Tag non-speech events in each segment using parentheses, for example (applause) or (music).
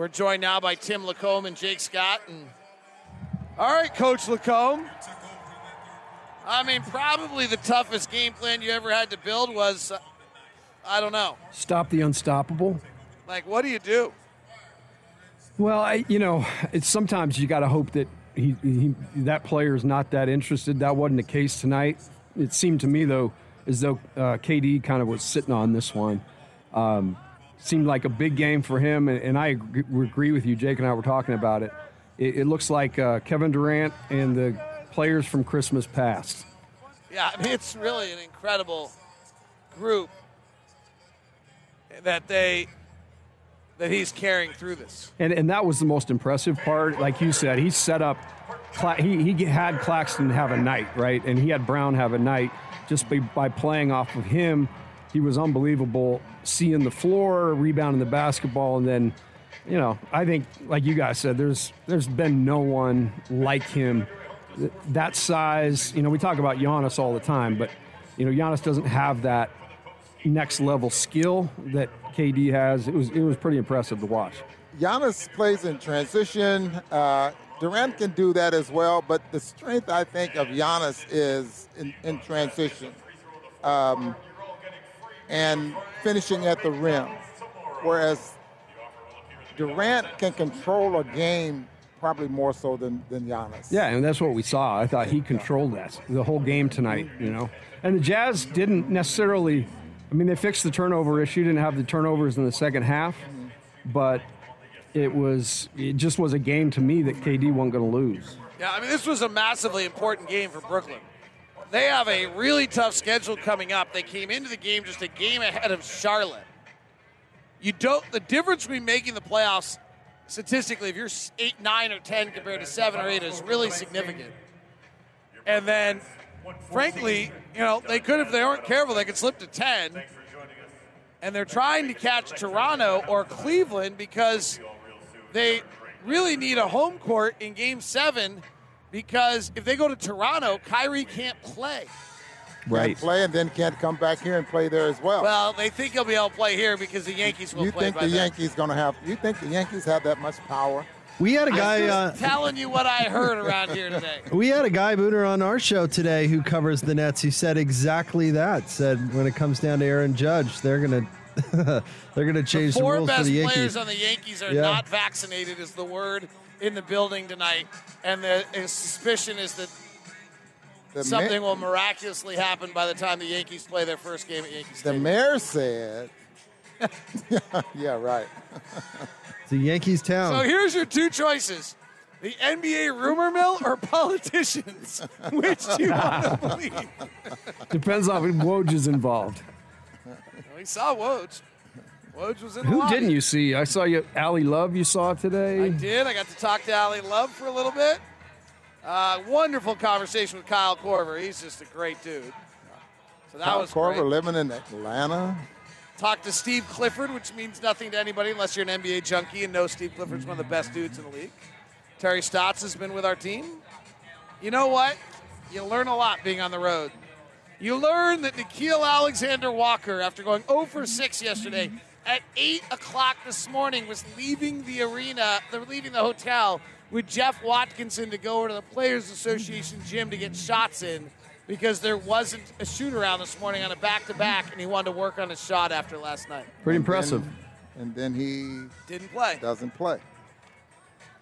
We're joined now by Tim LaComb and Jake Scott. And all right, Coach LaComb. I mean, probably the toughest game plan you ever had to build was, uh, I don't know. Stop the unstoppable. Like, what do you do? Well, I, you know, it's sometimes you got to hope that he, he that player is not that interested. That wasn't the case tonight. It seemed to me though as though uh, KD kind of was sitting on this one. Um, seemed like a big game for him, and, and I agree, with you. Jake and I were talking about it. It, it looks like uh, Kevin Durant and the players from Christmas past. Yeah, I mean it's really an incredible group that they that he's carrying through this. And and that was the most impressive part. Like you said, he set up. He he had Claxton have a night, right, and he had Brown have a night just by, by playing off of him. He was unbelievable, seeing the floor, rebounding the basketball, and then, you know, I think like you guys said, there's there's been no one like him, that size. You know, we talk about Giannis all the time, but you know, Giannis doesn't have that next level skill that KD has. It was it was pretty impressive to watch. Giannis plays in transition. Uh, Durant can do that as well, but the strength I think of Giannis is in, in transition um, and finishing at the rim, whereas Durant can control a game probably more so than, than Giannis. Yeah, and that's what we saw. I thought he controlled that the whole game tonight, you know. And the Jazz didn't necessarily I mean, they fixed the turnover issue. Didn't have the turnovers in the second half, but it was it just was a game to me that KD wasn't going to lose. Yeah, I mean, this was a massively important game for Brooklyn. They have a really tough schedule coming up. They came into the game just a game ahead of Charlotte. You don't. The difference between making the playoffs statistically, if you're eight, nine, or ten compared to seven or eight, is really significant. And then frankly, you know, they could, if they weren't careful, they could slip to 10. And they're trying to catch Toronto or Cleveland because they really need a home court in game seven because if they go to Toronto, Kyrie can't play. Right. Can't play and then can't come back here and play there as well. Well, they think he'll be able to play here because the Yankees will you play. You think the then. Yankees going to have? You think the Yankees have that much power? We had a guy uh, telling you what I heard around here today. (laughs) We had a guy Booner on our show today who covers the Nets. He said exactly that. Said when it comes down to Aaron Judge, they're gonna (laughs) they're gonna change the, the rules for the Yankees. players on the Yankees are yeah. not vaccinated. Is the word in the building tonight, and the suspicion is that the something will miraculously happen by the time the Yankees play their first game at Yankee Stadium. The mayor said, (laughs) "Yeah, right." (laughs) The Yankees town. So here's your two choices. The NBA rumor mill or (laughs) politicians? Which do you want to believe? Depends on if Woj is involved. We saw Woj. Woj was in Who didn't you see? I saw you, Ally Love. You saw today. I did. I got to talk to Ally Love for a little bit. Uh, wonderful conversation with Kyle Korver. He's just a great dude. So that Kyle was Korver great. living in Atlanta. Talk to Steve Clifford, which means nothing to anybody unless you're an NBA junkie and know Steve Clifford's one of the best dudes in the league. Terry Stotts has been with our team. You know what? You learn a lot being on the road. You learn that Nickeil Alexander Walker, after going 0 for 6 yesterday, at 8 o'clock this morning was leaving the arena, they're leaving the hotel with Jeff Watkinson to go over to the Players Association gym to get shots in because there wasn't a shoot around this morning on a back to back, and he wanted to work on his shot after last night. Pretty impressive. And then, and then he didn't play. Doesn't play.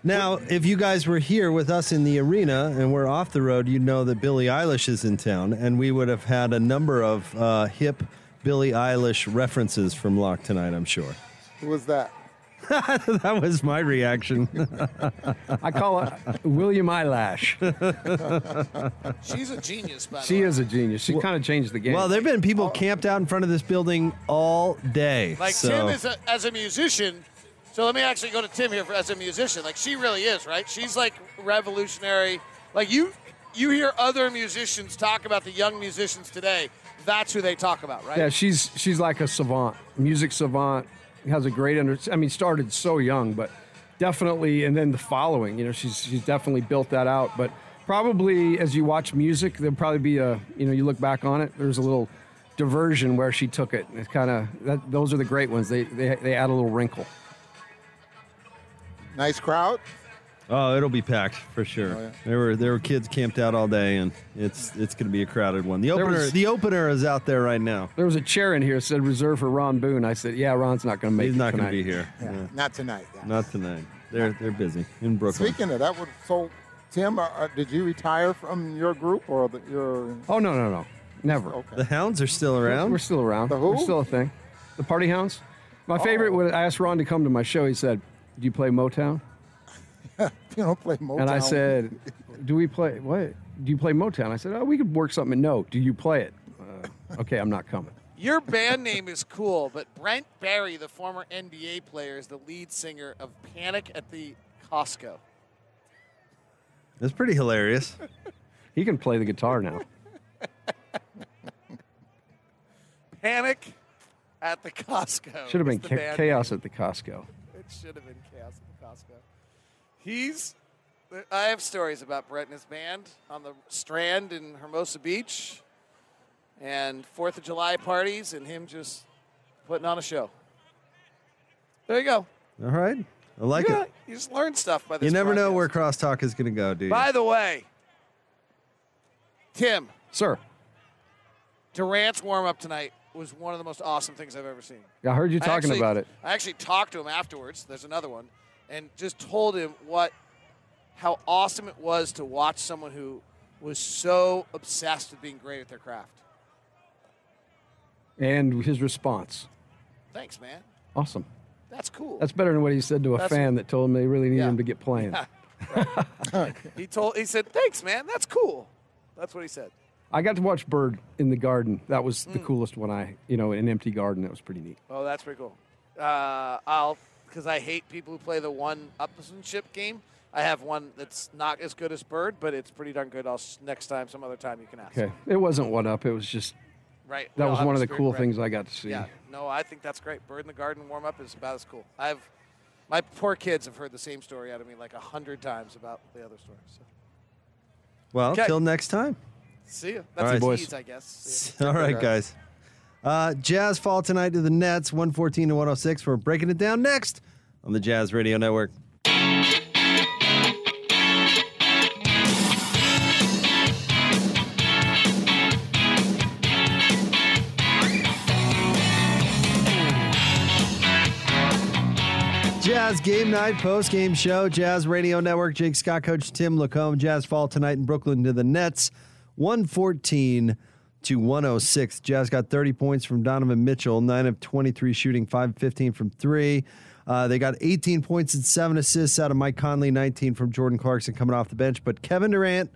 Now, if you guys were here with us in the arena and we're off the road, you'd know that Billie Eilish is in town, and we would have had a number of uh, hip Billie Eilish references from Locke tonight, I'm sure. Who was that? (laughs) that was my reaction. (laughs) I call it William Eyelash. (laughs) She's a genius, by She way. is a genius. She kind of changed the game. Well, there have been people camped out in front of this building all day. Like so. Tim is a, as a musician. So let me actually go to Tim here for, as a musician. Like she really is, right? She's like revolutionary. Like you, you hear other musicians talk about the young musicians today. That's who they talk about, right? Yeah, she's she's like a savant, music savant has a great under. I mean, started so young, but definitely, and then the following. You know, she's she's definitely built that out. But probably as you watch music, there'll probably be a you know you look back on it. There's a little diversion where she took it. It's kind of those are the great ones. They they they add a little wrinkle. Nice crowd. Oh, it'll be packed for sure. Oh, yeah. There were there were kids camped out all day, and it's it's going to be a crowded one. The opener was- the opener is out there right now. There was a chair in here that said reserved for Ron Boone. I said, yeah, Ron's not going to make it. He's it not going to be here. Yeah. Not tonight. guys. Not tonight. They're they're busy in Brooklyn. Speaking of that, would, so Tim, uh, uh, did you retire from your group or the, your? Oh, no, no, no. Never. Okay. The Hounds are still around. We're still around. The who? We're still a thing. The Party Hounds. My favorite, when I asked Ron to come to my show, he said, do you play Motown? (laughs) you don't play Motown. And I said, do we play, what? Do you play Motown? I said, oh, we could work something. No. Do you play it? Uh, okay, I'm not coming. Your band name is cool, but Brent Barry, the former NBA player, is the lead singer of Panic at the Costco. It's pretty hilarious. (laughs) He can play the guitar now. Panic at the Costco. Should have been is the cha- band chaos name. at the Costco. It should have been chaos at the Costco. He's. I have stories about Brett and his band on the Strand in Hermosa Beach, and Fourth of July parties, and him just putting on a show. There you go. All right, I like Yeah, it. you just learn stuff by this. You never know broadcast. where crosstalk is going to go, dude. By the way, Tim Sir, Durant's warm up tonight was one of the most awesome things I've ever seen. I heard you I talking actually- about it. I actually talked to him afterwards. There's another one, and just told him what, how awesome it was to watch someone who was so obsessed with being great at their craft. And his response. Thanks, man. Awesome. That's cool. That's better than what he said to a That's- fan that told him they really need Yeah. him to get playing. (laughs) he told. He said, "Thanks, man. That's cool." That's what he said. I got to watch Bird in the garden. That was Mm. the coolest one I, you know, in an empty garden. That was pretty neat. Oh, that's pretty cool. Uh, I'll because I hate people who play the one upmanship game. I have one that's not as good as Bird, but it's pretty darn good. I'll next time, some other time, you can ask. Okay. It wasn't one up. It was just, Right. that No, was one of the cool right. things I got to see. Yeah. No, I think that's great. Bird in the garden warm up is about as cool. I've my poor kids have heard the same story out of me like a hundred times about the other story. So well, Okay. till next time. see you. That's right. a Boys. tease, I guess. (laughs) All right, guys. Uh, Jazz fall tonight to the Nets, 114 to 106. We're breaking it down next on the Jazz Radio Network. Jazz Game Night post game show. Jazz Radio Network. Jake Scott, Coach Tim LaComb. Jazz fall tonight in Brooklyn to the Nets, 114 to 106. Jazz got 30 points from Donovan Mitchell, 9 of 23 shooting, 5 of 15 from 3. Uh, they got 18 points and 7 assists out of Mike Conley, 19 from Jordan Clarkson coming off the bench. But Kevin Durant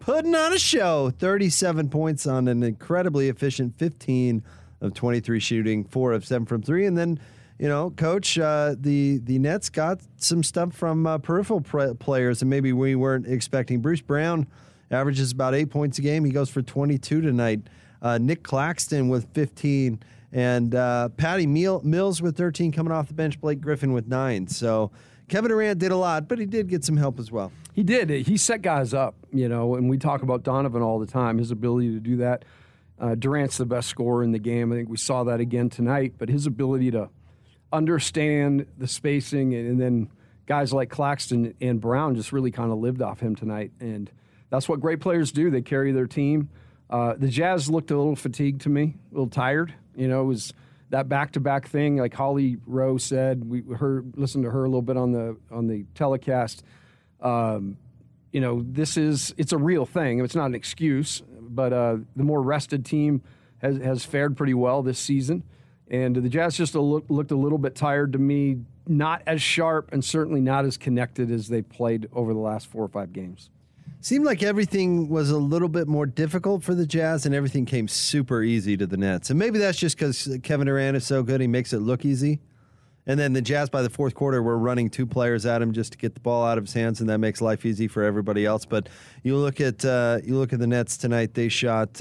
putting on a show, 37 points on an incredibly efficient 15 of 23 shooting, 4 of 7 from 3. And then you know, coach, uh, the the Nets got some stuff from uh, peripheral pre- players, and maybe we weren't expecting. Bruce Brown averages about eight points a game. He goes for 22 tonight. Uh, Nick Claxton with 15, and uh, Patty Mills with 13 coming off the bench. Blake Griffin with nine. So Kevin Durant did a lot, but he did get some help as well. He did. He set guys up, you know, and we talk about Donovan all the time, his ability to do that. Uh, Durant's the best scorer in the game. I think we saw that again tonight, but his ability to understand the spacing and, and then guys like Claxton and Brown just really kind of lived off him tonight. And that's what great players do. They carry their team. Uh, the Jazz looked a little fatigued to me, a little tired. You know, it was that back-to-back thing, like Holly Rowe said. We heard, listened to her a little bit on the on the telecast. Um, you know, this is it's a real thing. It's not an excuse, but uh, the more rested team has has fared pretty well this season, and the Jazz just a look, looked a little bit tired to me. Not as sharp and certainly not as connected as they played over the last four or five games. Seemed like everything was a little bit more difficult for the Jazz, and everything came super easy to the Nets. And maybe that's just because Kevin Durant is so good; he makes it look easy. And then the Jazz, by the fourth quarter, were running two players at him just to get the ball out of his hands, and that makes life easy for everybody else. But you look at uh, you look at the Nets tonight; they shot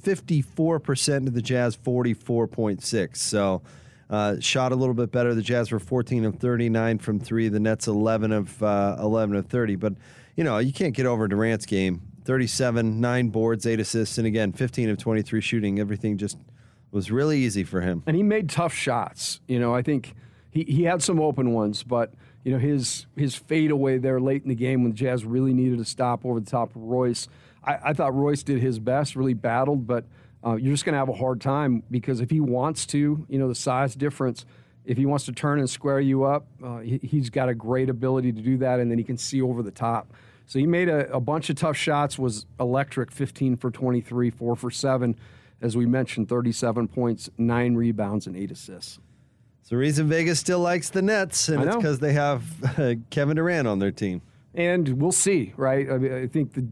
fifty four percent to the Jazz, forty four point six. So. Uh, shot a little bit better. The Jazz were 14 of 39 from three. The Nets 11 of uh, 11 of 30. But you know you can't get over Durant's game. 37, nine boards, eight assists, and again 15 of 23 shooting. Everything just was really easy for him. and he made tough shots. You know, I think he, he had some open ones, but you know his his fade away there late in the game when the Jazz really needed a stop over the top of Royce. I, I thought Royce did his best, really battled, but uh, you're just going to have a hard time because if he wants to, you know, the size difference. If he wants to turn and square you up, uh, he, he's got a great ability to do that, and then he can see over the top. So he made a, a bunch of tough shots, was electric, 15 for 23, 4 for 7. As we mentioned, 37 points, 9 rebounds, and 8 assists. It's the reason Vegas still likes the Nets, and it's because they have uh, Kevin Durant on their team. And we'll see, right? I, mean, I think the,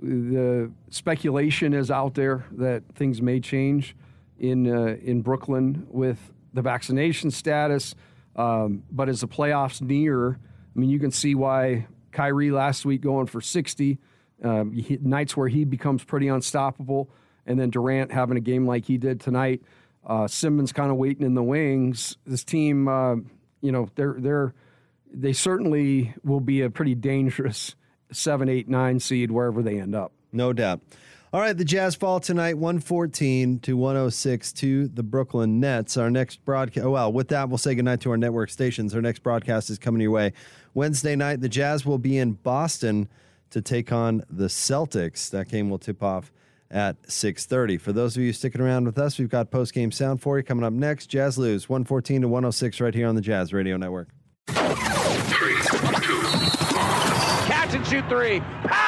the speculation is out there that things may change in, uh, in Brooklyn with the vaccination status. Um, but as the playoffs near, I mean, you can see why Kyrie last week going for 60, um, he, nights where he becomes pretty unstoppable, and then Durant having a game like he did tonight. Uh, Simmons kind of waiting in the wings. This team, uh, you know, they're they're they certainly will be a pretty dangerous seven, eight, nine seed wherever they end up. No doubt. All right, the Jazz fall tonight, 114 to 106 to the Brooklyn Nets. Our next broadcast, oh, well, with that, we'll say goodnight to our network stations. Our next broadcast is coming your way. Wednesday night, the Jazz will be in Boston to take on the Celtics. That game will tip off at 6.30. For those of you sticking around with us, we've got post-game sound for you coming up next. Jazz lose 114 to 106 right here on the Jazz Radio Network. Three, two, Catch and shoot three. Pow!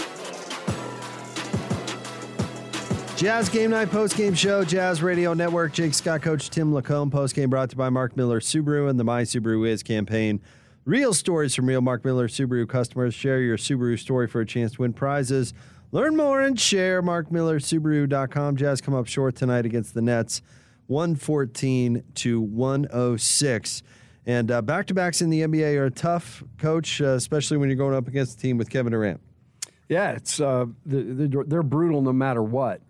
Jazz Game Night Post Game Show, Jazz Radio Network. Jake Scott, Coach Tim LaComb. Post game brought to you by Mark Miller Subaru and the My Subaru Is campaign. Real stories from real Mark Miller Subaru customers. Share your Subaru story for a chance to win prizes. Learn more and share. MarkMillerSubaru.com. Jazz come up short tonight against the Nets, 114 to 106. And back to backs in the NBA are tough, Coach, uh, especially when you're going up against a team with Kevin Durant. Yeah, it's uh, they're brutal no matter what.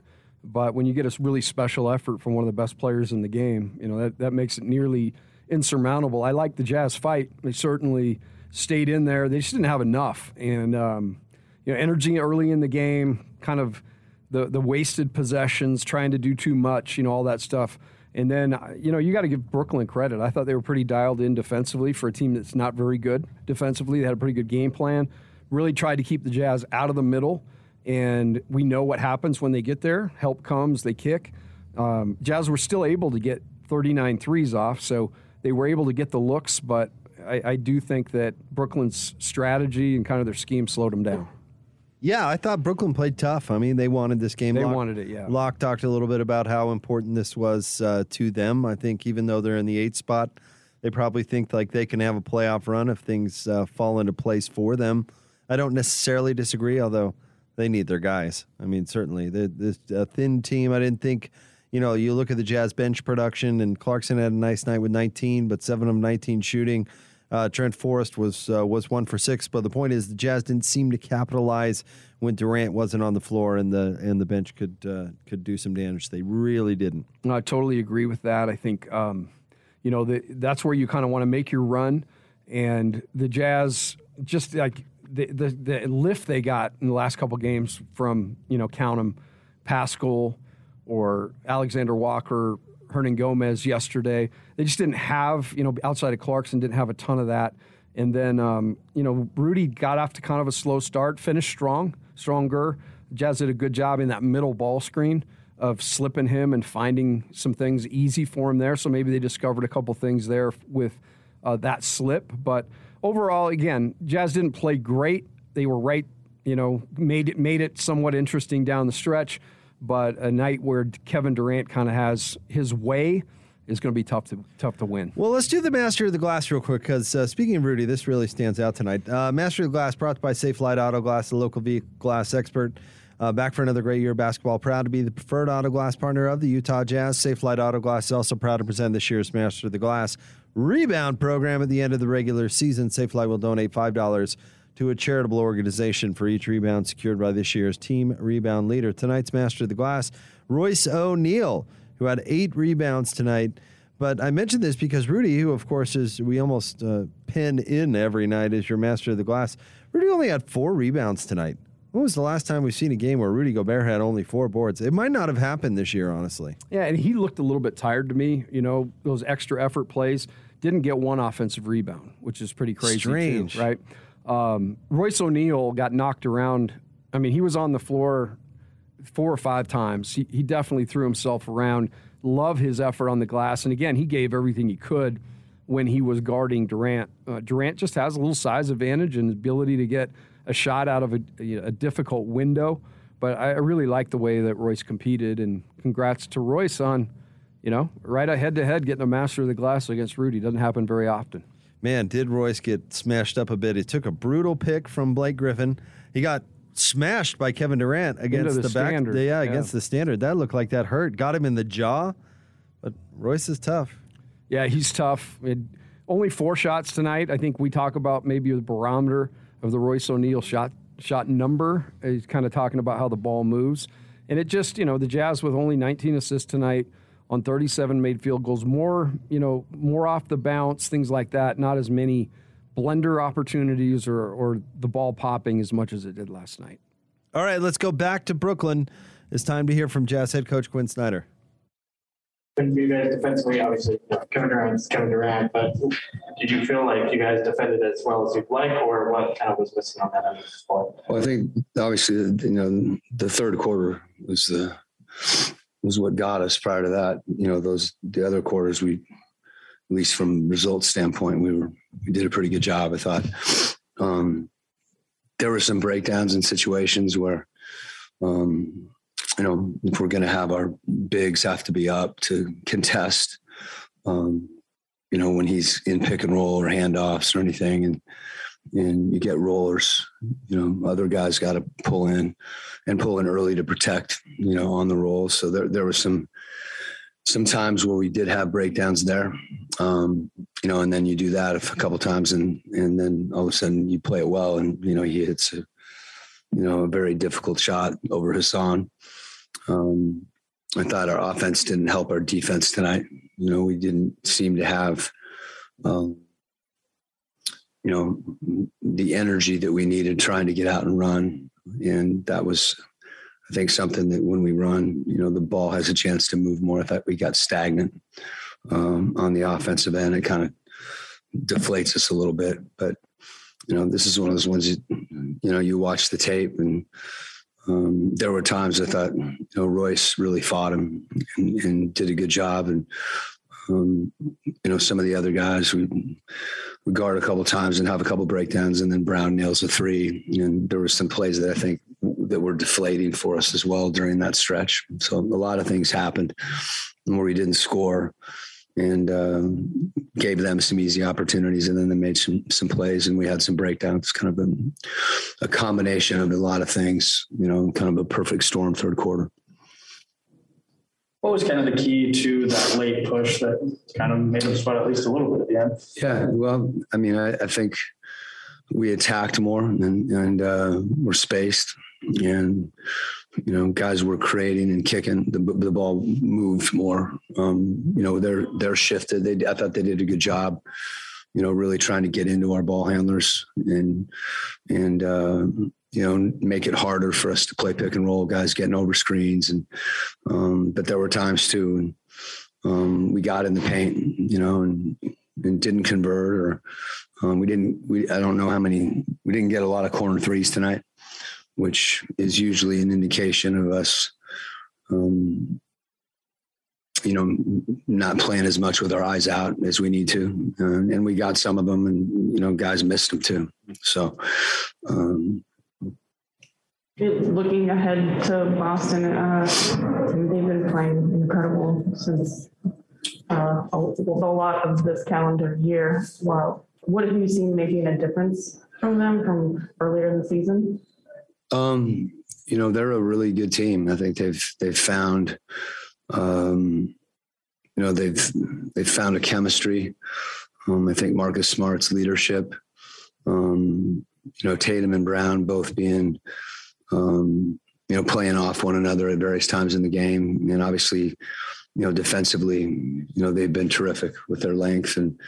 But when you get a really special effort from one of the best players in the game, you know that, that makes it nearly insurmountable. I like the Jazz fight. They certainly stayed in there. They just didn't have enough, and um, you know, energy early in the game, kind of the the wasted possessions, trying to do too much, you know, all that stuff. And then, uh, you know, you got to give Brooklyn credit. I thought they were pretty dialed in defensively for a team that's not very good defensively. They had a pretty good game plan. Really tried to keep the Jazz out of the middle and we know what happens when they get there. Help comes, they kick. Um, Jazz were still able to get 39 threes off, so they were able to get the looks, but I, I do think that Brooklyn's strategy and kind of their scheme slowed them down. Yeah, I thought Brooklyn played tough. I mean, they wanted this game. They wanted it, yeah. Locke talked a little bit about how important this was uh, to them. I think even though they're in the eighth spot, they probably think like they can have a playoff run if things uh, fall into place for them. I don't necessarily disagree, although they need their guys. I mean, certainly this a thin team. I didn't think. You know, you look at the Jazz bench production, and Clarkson had a nice night with 19, but seven of them 19 shooting. Uh, Trent Forrest was uh, was one for six, but the point is the Jazz didn't seem to capitalize when Durant wasn't on the floor and the and the bench could uh, could do some damage. They really didn't. No, I totally agree with that. I think, um, you know, the, that's where you kind of want to make your run. And the Jazz, just like the, the, the lift they got in the last couple games from, you know, count them, Paschall or Alexander Walker, Hernangomez yesterday. They just didn't have, you know, outside of Clarkson, didn't have a ton of that. And then, um, you know, Rudy got off to kind of a slow start, finished strong, stronger. Jazz did a good job in that middle ball screen of slipping him and finding some things easy for him there. So maybe they discovered a couple things there with uh, that slip. But overall, again, Jazz didn't play great. They were right, you know, made it made it somewhat interesting down the stretch. But a night where Kevin Durant kind of has his way is going to be tough to tough to win. Well, let's do the Master of the Glass real quick because uh, speaking of Rudy, this really stands out tonight. Uh, Master of the Glass brought by Safelite Auto Glass, the local vehicle glass expert. Uh, back for another great year of basketball. Proud to be the preferred auto glass partner of the Utah Jazz. Safelite Auto Glass is also proud to present this year's Master of the Glass rebound program at the end of the regular season. Safelite will donate $5 to a charitable organization for each rebound secured by this year's team rebound leader. Tonight's master of the glass, Royce O'Neale, who had eight rebounds tonight. But I mentioned this because Rudy, who of course is we almost uh, pin in every night as your master of the glass, Rudy only had four rebounds tonight. When was the last time we've seen a game where Rudy Gobert had only four boards? It might not have happened this year, honestly. Yeah, and he looked a little bit tired to me. You know, those extra effort plays didn't get one offensive rebound, which is pretty crazy. Strange, too, right? Um, Royce O'Neale got knocked around. I mean, he was on the floor four or five times. He, he definitely threw himself around. Love his effort on the glass, and again, he gave everything he could when he was guarding Durant. Uh, Durant just has a little size advantage and ability to get a shot out of a, a difficult window. But I really like the way that Royce competed, and congrats to Royce on, you know, right head to head getting a master of the glass against Rudy. Doesn't happen very often. Man, did Royce get smashed up a bit? He took a brutal pick from Blake Griffin. He got smashed by Kevin Durant against the the, back. standard, Yeah, yeah. against the standard. That looked like that hurt. Got him in the jaw, but Royce is tough. Yeah, he's tough. It, only four shots tonight. I think we talk about maybe the barometer of the Royce O'Neale shot shot number. He's kind of talking about how the ball moves, and it just you know the Jazz with only 19 assists tonight on 37 made field goals, more you know more off the bounce, things like that. Not as many blender opportunities or or the ball popping as much as it did last night. All right, let's go back to Brooklyn. It's time to hear from Jazz head coach Quin Snyder. And you guys defensively, obviously, Kevin Durant's Kevin Durant, but did you feel like you guys defended as well as you'd like, or what kind of was missing on that end of the sport? Well, I think obviously, you know, the third quarter was the was what got us. Prior to that, you know, those the other quarters, we at least from results standpoint, we were we did a pretty good job. I thought. Um, there were some breakdowns in situations where, um, you know, if we're going to have our bigs have to be up to contest, um, you know, when he's in pick and roll or handoffs or anything, and and you get rollers, you know, other guys got to pull in and pull in early to protect, you know, on the roll. So there, there was some, some times where we did have breakdowns there, um, you know, and then you do that a couple times and, and then all of a sudden you play it well and, you know, he hits a, you know, a very difficult shot over Hassan. Um, I thought our offense didn't help our defense tonight. You know, we didn't seem to have, um, you know, the energy that we needed trying to get out and run. And that was, I think, something that when we run, you know, the ball has a chance to move more. I thought we got stagnant um, on the offensive end. It kind of deflates us a little bit. But, you know, this is one of those ones, that, you know, you watch the tape and um, there were times I thought, you know, Royce really fought him and, and did a good job. And, um, you know, some of the other guys we we guard a couple times and have a couple breakdowns, and then Brown nails a three. And there were some plays that I think that were deflating for us as well during that stretch. So a lot of things happened where we didn't score and um, gave them some easy opportunities, and then they made some some plays, and we had some breakdowns. Kind of a, a combination of a lot of things, you know, kind of a perfect storm third quarter. What was kind of the key to that late push that kind of made them sweat at least a little bit at the end? Yeah, well, I mean, I, I think we attacked more and and uh, we're spaced, and you know, guys were creating and kicking. The the ball moved more. Um, you know, they're they're shifted. They I thought they did a good job. You know, really trying to get into our ball handlers and and uh, you know make it harder for us to play pick and roll. Guys getting over screens and um, but there were times too, and um, we got in the paint. You know, and and didn't convert or um, we didn't. We I don't know how many. We didn't get a lot of corner threes tonight which is usually an indication of us, um, you know, not playing as much with our eyes out as we need to. Uh, and we got some of them, and you know, guys missed them too. So. Um, Looking ahead to Boston, uh, they've been playing incredible since uh, a, lot of this calendar year. Wow, what have you seen making a difference from them from earlier in the season? Um, you know, they're a really good team. I think they've they've found, um, you know, they've they've found a chemistry. Um, I think Marcus Smart's leadership um, you know, Tatum and Brown both being, um, you know, playing off one another at various times in the game. And obviously, you know, defensively, you know, they've been terrific with their length and,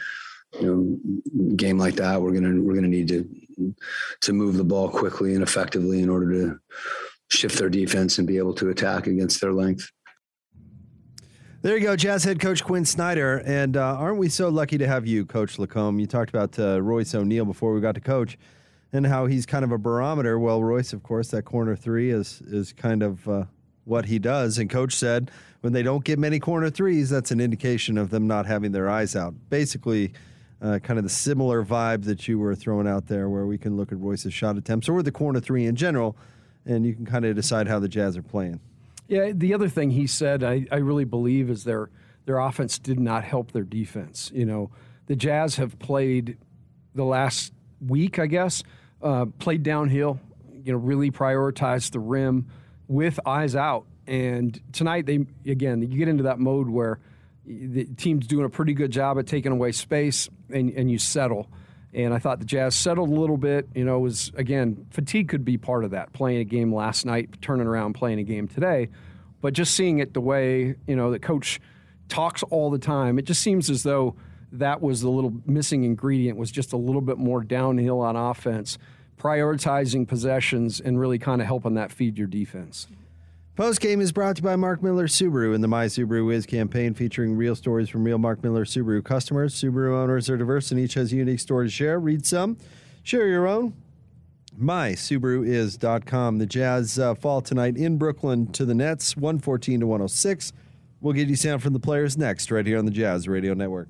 you know, game like that, we're gonna we're gonna need to to move the ball quickly and effectively in order to shift their defense and be able to attack against their length. There you go, Jazz head coach Quin Snyder. And uh, aren't we so lucky to have you, Coach LaComb? You talked about uh, Royce O'Neale before we got to coach and how he's kind of a barometer. Well, Royce, of course, that corner three is, is kind of uh, what he does. And coach said when they don't get many corner threes, that's an indication of them not having their eyes out. Basically, uh, kind of the similar vibe that you were throwing out there, where we can look at Royce's shot attempts or the corner three in general, and you can kind of decide how the Jazz are playing. Yeah, the other thing he said, I, I really believe, is their their offense did not help their defense. You know, the Jazz have played the last week, I guess, uh, played downhill. You know, really prioritized the rim with eyes out. And tonight, they again, you get into that mode where the team's doing a pretty good job at taking away space, and, and you settle. And I thought the Jazz settled a little bit. You know, was again fatigue could be part of that. Playing a game last night, turning around, playing a game today, but just seeing it the way you know that coach talks all the time, it just seems as though that was the little missing ingredient was just a little bit more downhill on offense, prioritizing possessions and really kind of helping that feed your defense. Post game is brought to you by Mark Miller Subaru and the My Subaru Is campaign featuring real stories from real Mark Miller Subaru customers. Subaru owners are diverse and each has a unique story to share. Read some, share your own. MySubaruIs.com. The Jazz uh, fall tonight in Brooklyn to the Nets, 114 to 106. We'll get you sound from the players next, right here on the Jazz Radio Network.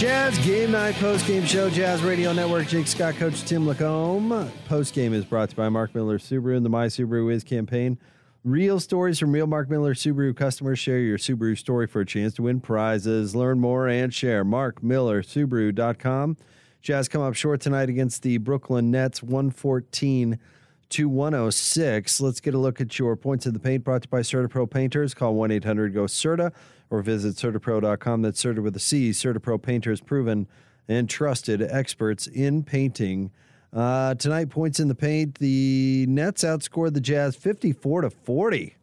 Jazz Game Night Post Game Show, Jazz Radio Network. Jake Scott, Coach Tim LaComb. Post Game is brought to you by Mark Miller Subaru and the My Subaru Is campaign. Real stories from real Mark Miller Subaru customers. Share your Subaru story for a chance to win prizes. Learn more and share. MarkMillerSubaru.com. Jazz come up short tonight against the Brooklyn Nets, 114 to 106. Let's get a look at your points of the paint brought to you by CertaPro Painters. Call 1 800 GO CERTA or visit CertaPro.com. That's Certa with a C. CertaPro Painters, proven and trusted experts in painting. Uh, tonight, points in the paint. The Nets outscored the Jazz 54 to 40.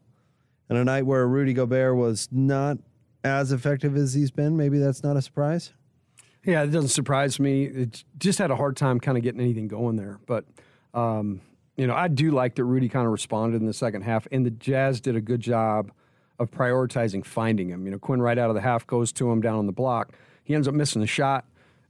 And a night where Rudy Gobert was not as effective as he's been. Maybe that's not a surprise. Yeah, it doesn't surprise me. It just had a hard time kind of getting anything going there. But, um, you know, I do like that Rudy kind of responded in the second half, and the Jazz did a good job of prioritizing finding him. You know, Quin right out of the half goes to him down on the block. He ends up missing the shot,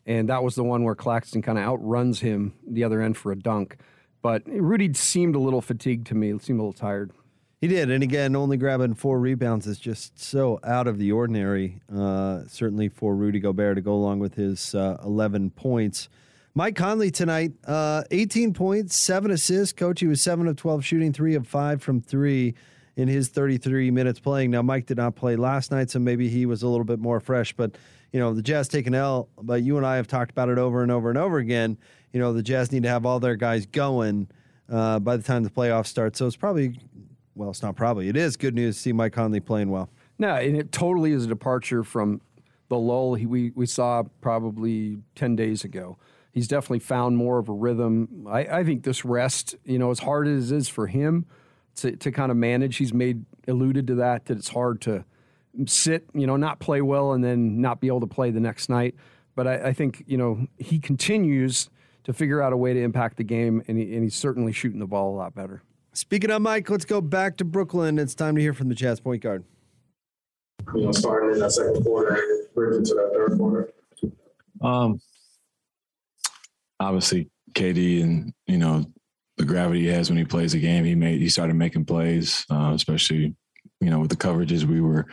and that was the one where Claxton kind of outruns him the other end for a dunk. But Rudy seemed a little fatigued to me. Seemed a little tired. He did, and again, only grabbing four rebounds is just so out of the ordinary. Uh, certainly for Rudy Gobert to go along with his uh, 11 points. Mike Conley tonight, uh, 18 points, seven assists. Coach, he was seven of 12 shooting, three of five from three in his 33 minutes playing. Now, Mike did not play last night, so maybe he was a little bit more fresh. But you know, the Jazz take an L. But you and I have talked about it over and over and over again. You know, the Jazz need to have all their guys going uh, by the time the playoffs start. So it's probably well, it's not probably. It is good news to see Mike Conley playing well. No, and it totally is a departure from the lull he, we, we saw probably 10 days ago. He's definitely found more of a rhythm. I, I think this rest, you know, as hard as it is for him to, to kind of manage, he's made alluded to that, that it's hard to sit, you know, not play well and then not be able to play the next night. But I, I think, you know, he continues to figure out a way to impact the game, and, he, and he's certainly shooting the ball a lot better. Speaking of Mike, let's go back to Brooklyn. It's time to hear from the Jazz point guard. You know, starting in that second quarter and bridging to that third quarter. Um, obviously, KD and you know the gravity he has when he plays a game. He made he started making plays, uh, especially you know with the coverages we were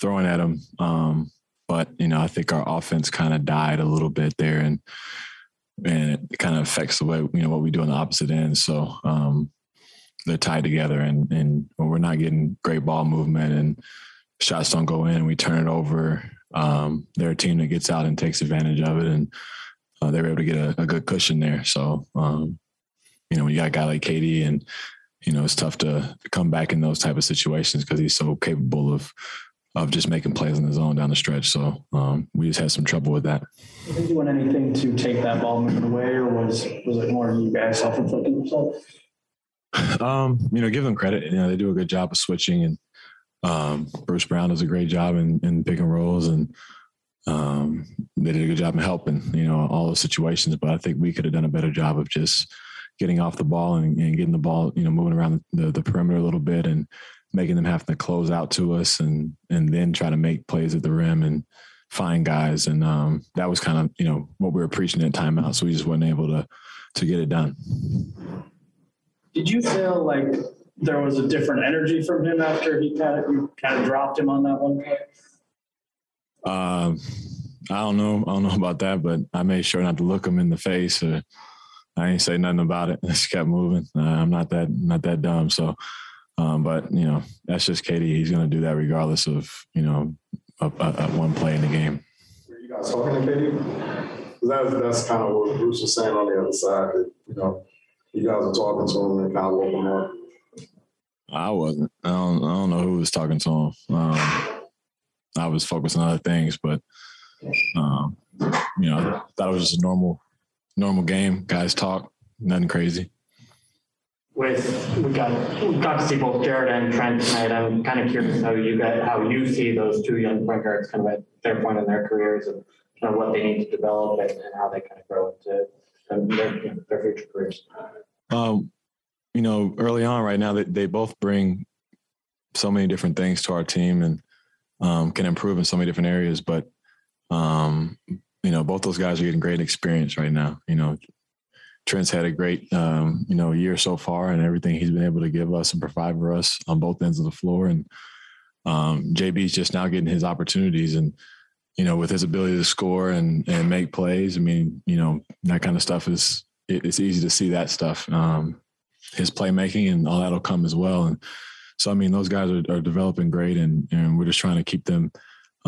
throwing at him. Um, but you know, I think our offense kind of died a little bit there, and and it kind of affects the way you know what we do on the opposite end. So um, they're tied together and and we're not getting great ball movement and shots don't go in we turn it over um, they're a team that gets out and takes advantage of it and uh, they're able to get a, a good cushion there so um, you know when you got a guy like KD and you know, it's tough to come back in those type of situations because he's so capable of of just making plays on his own down the stretch. So um, we just had some trouble with that. Did he doing anything to take that ball moving away, or was was it more you guys self inflicting yourself? Um, you know, give them credit. You know, they do a good job of switching, and um, Bruce Brown does a great job in, in pick and rolls, and um, they did a good job in helping. You know, all those situations. But I think we could have done a better job of just getting off the ball and, and getting the ball, you know, moving around the, the perimeter a little bit and making them have to close out to us and and then try to make plays at the rim and find guys. And um, that was kind of you know what we were preaching at timeout. So we just wasn't able to to get it done. Did you feel like there was a different energy from him after he kind of you kind of dropped him on that one play? Um, I don't know. I don't know about that, but I made sure not to look him in the face or I ain't say nothing about it. (laughs) Just kept moving. Uh, I'm not that not that dumb. So, um, but you know, that's just KD. He's going to do that regardless of you know, a, a, a one play in the game. Were you guys talking to KD? That's that's kind of what Bruce was saying on the other side. That you know, you guys were talking to him and kind of woke him up. I wasn't. I don't. I don't know who was talking to him. Um, I was focused on other things, but um, you know, I thought it was just a normal, normal game. Guys talk, nothing crazy. With we got we got to see both Jared and Trent tonight. I'm kind of curious how you got how you see those two young point guards kind of at their point in their careers and kind of what they need to develop and, and how they kind of grow into um, their, their future careers. Um, you know, early on, right now, they, they both bring so many different things to our team and um, can improve in so many different areas. But um, you know, both those guys are getting great experience right now. You know, Trent's had a great um, you know year so far, and everything he's been able to give us and provide for us on both ends of the floor. And um, JB's just now getting his opportunities, and you know, with his ability to score and and make plays. I mean, you know, that kind of stuff is it, it's easy to see that stuff. Um, his playmaking and all that'll come as well. And so, I mean, those guys are, are developing great, and and we're just trying to keep them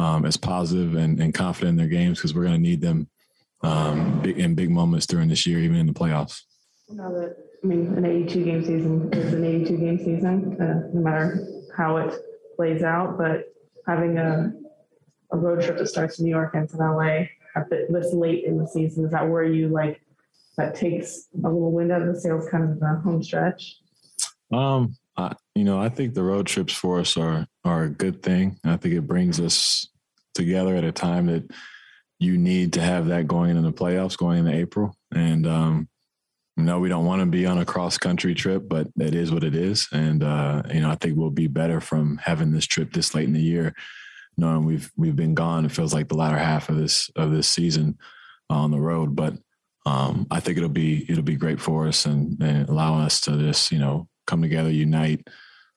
um, as positive and, and confident in their games because we're going to need them um, big, in big moments during this year, even in the playoffs. Now that, I mean, an 82 game season is an 82 game season, uh, no matter how it plays out. But having a, a road trip that starts in New York and to LA this late in the season, is that where you like that takes a little wind out of the sails, kind of the home stretch? Um, I, you know, I think the road trips for us are are a good thing. I think it brings us together at a time that you need to have that going into the playoffs, going into April. And um, no, we don't want to be on a cross country trip, but it is what it is. And uh, you know, I think we'll be better from having this trip this late in the year, knowing we've we've been gone. It feels like the latter half of this of this season on the road, but um, I think it'll be it'll be great for us and, and allowing us to just you know come together, unite,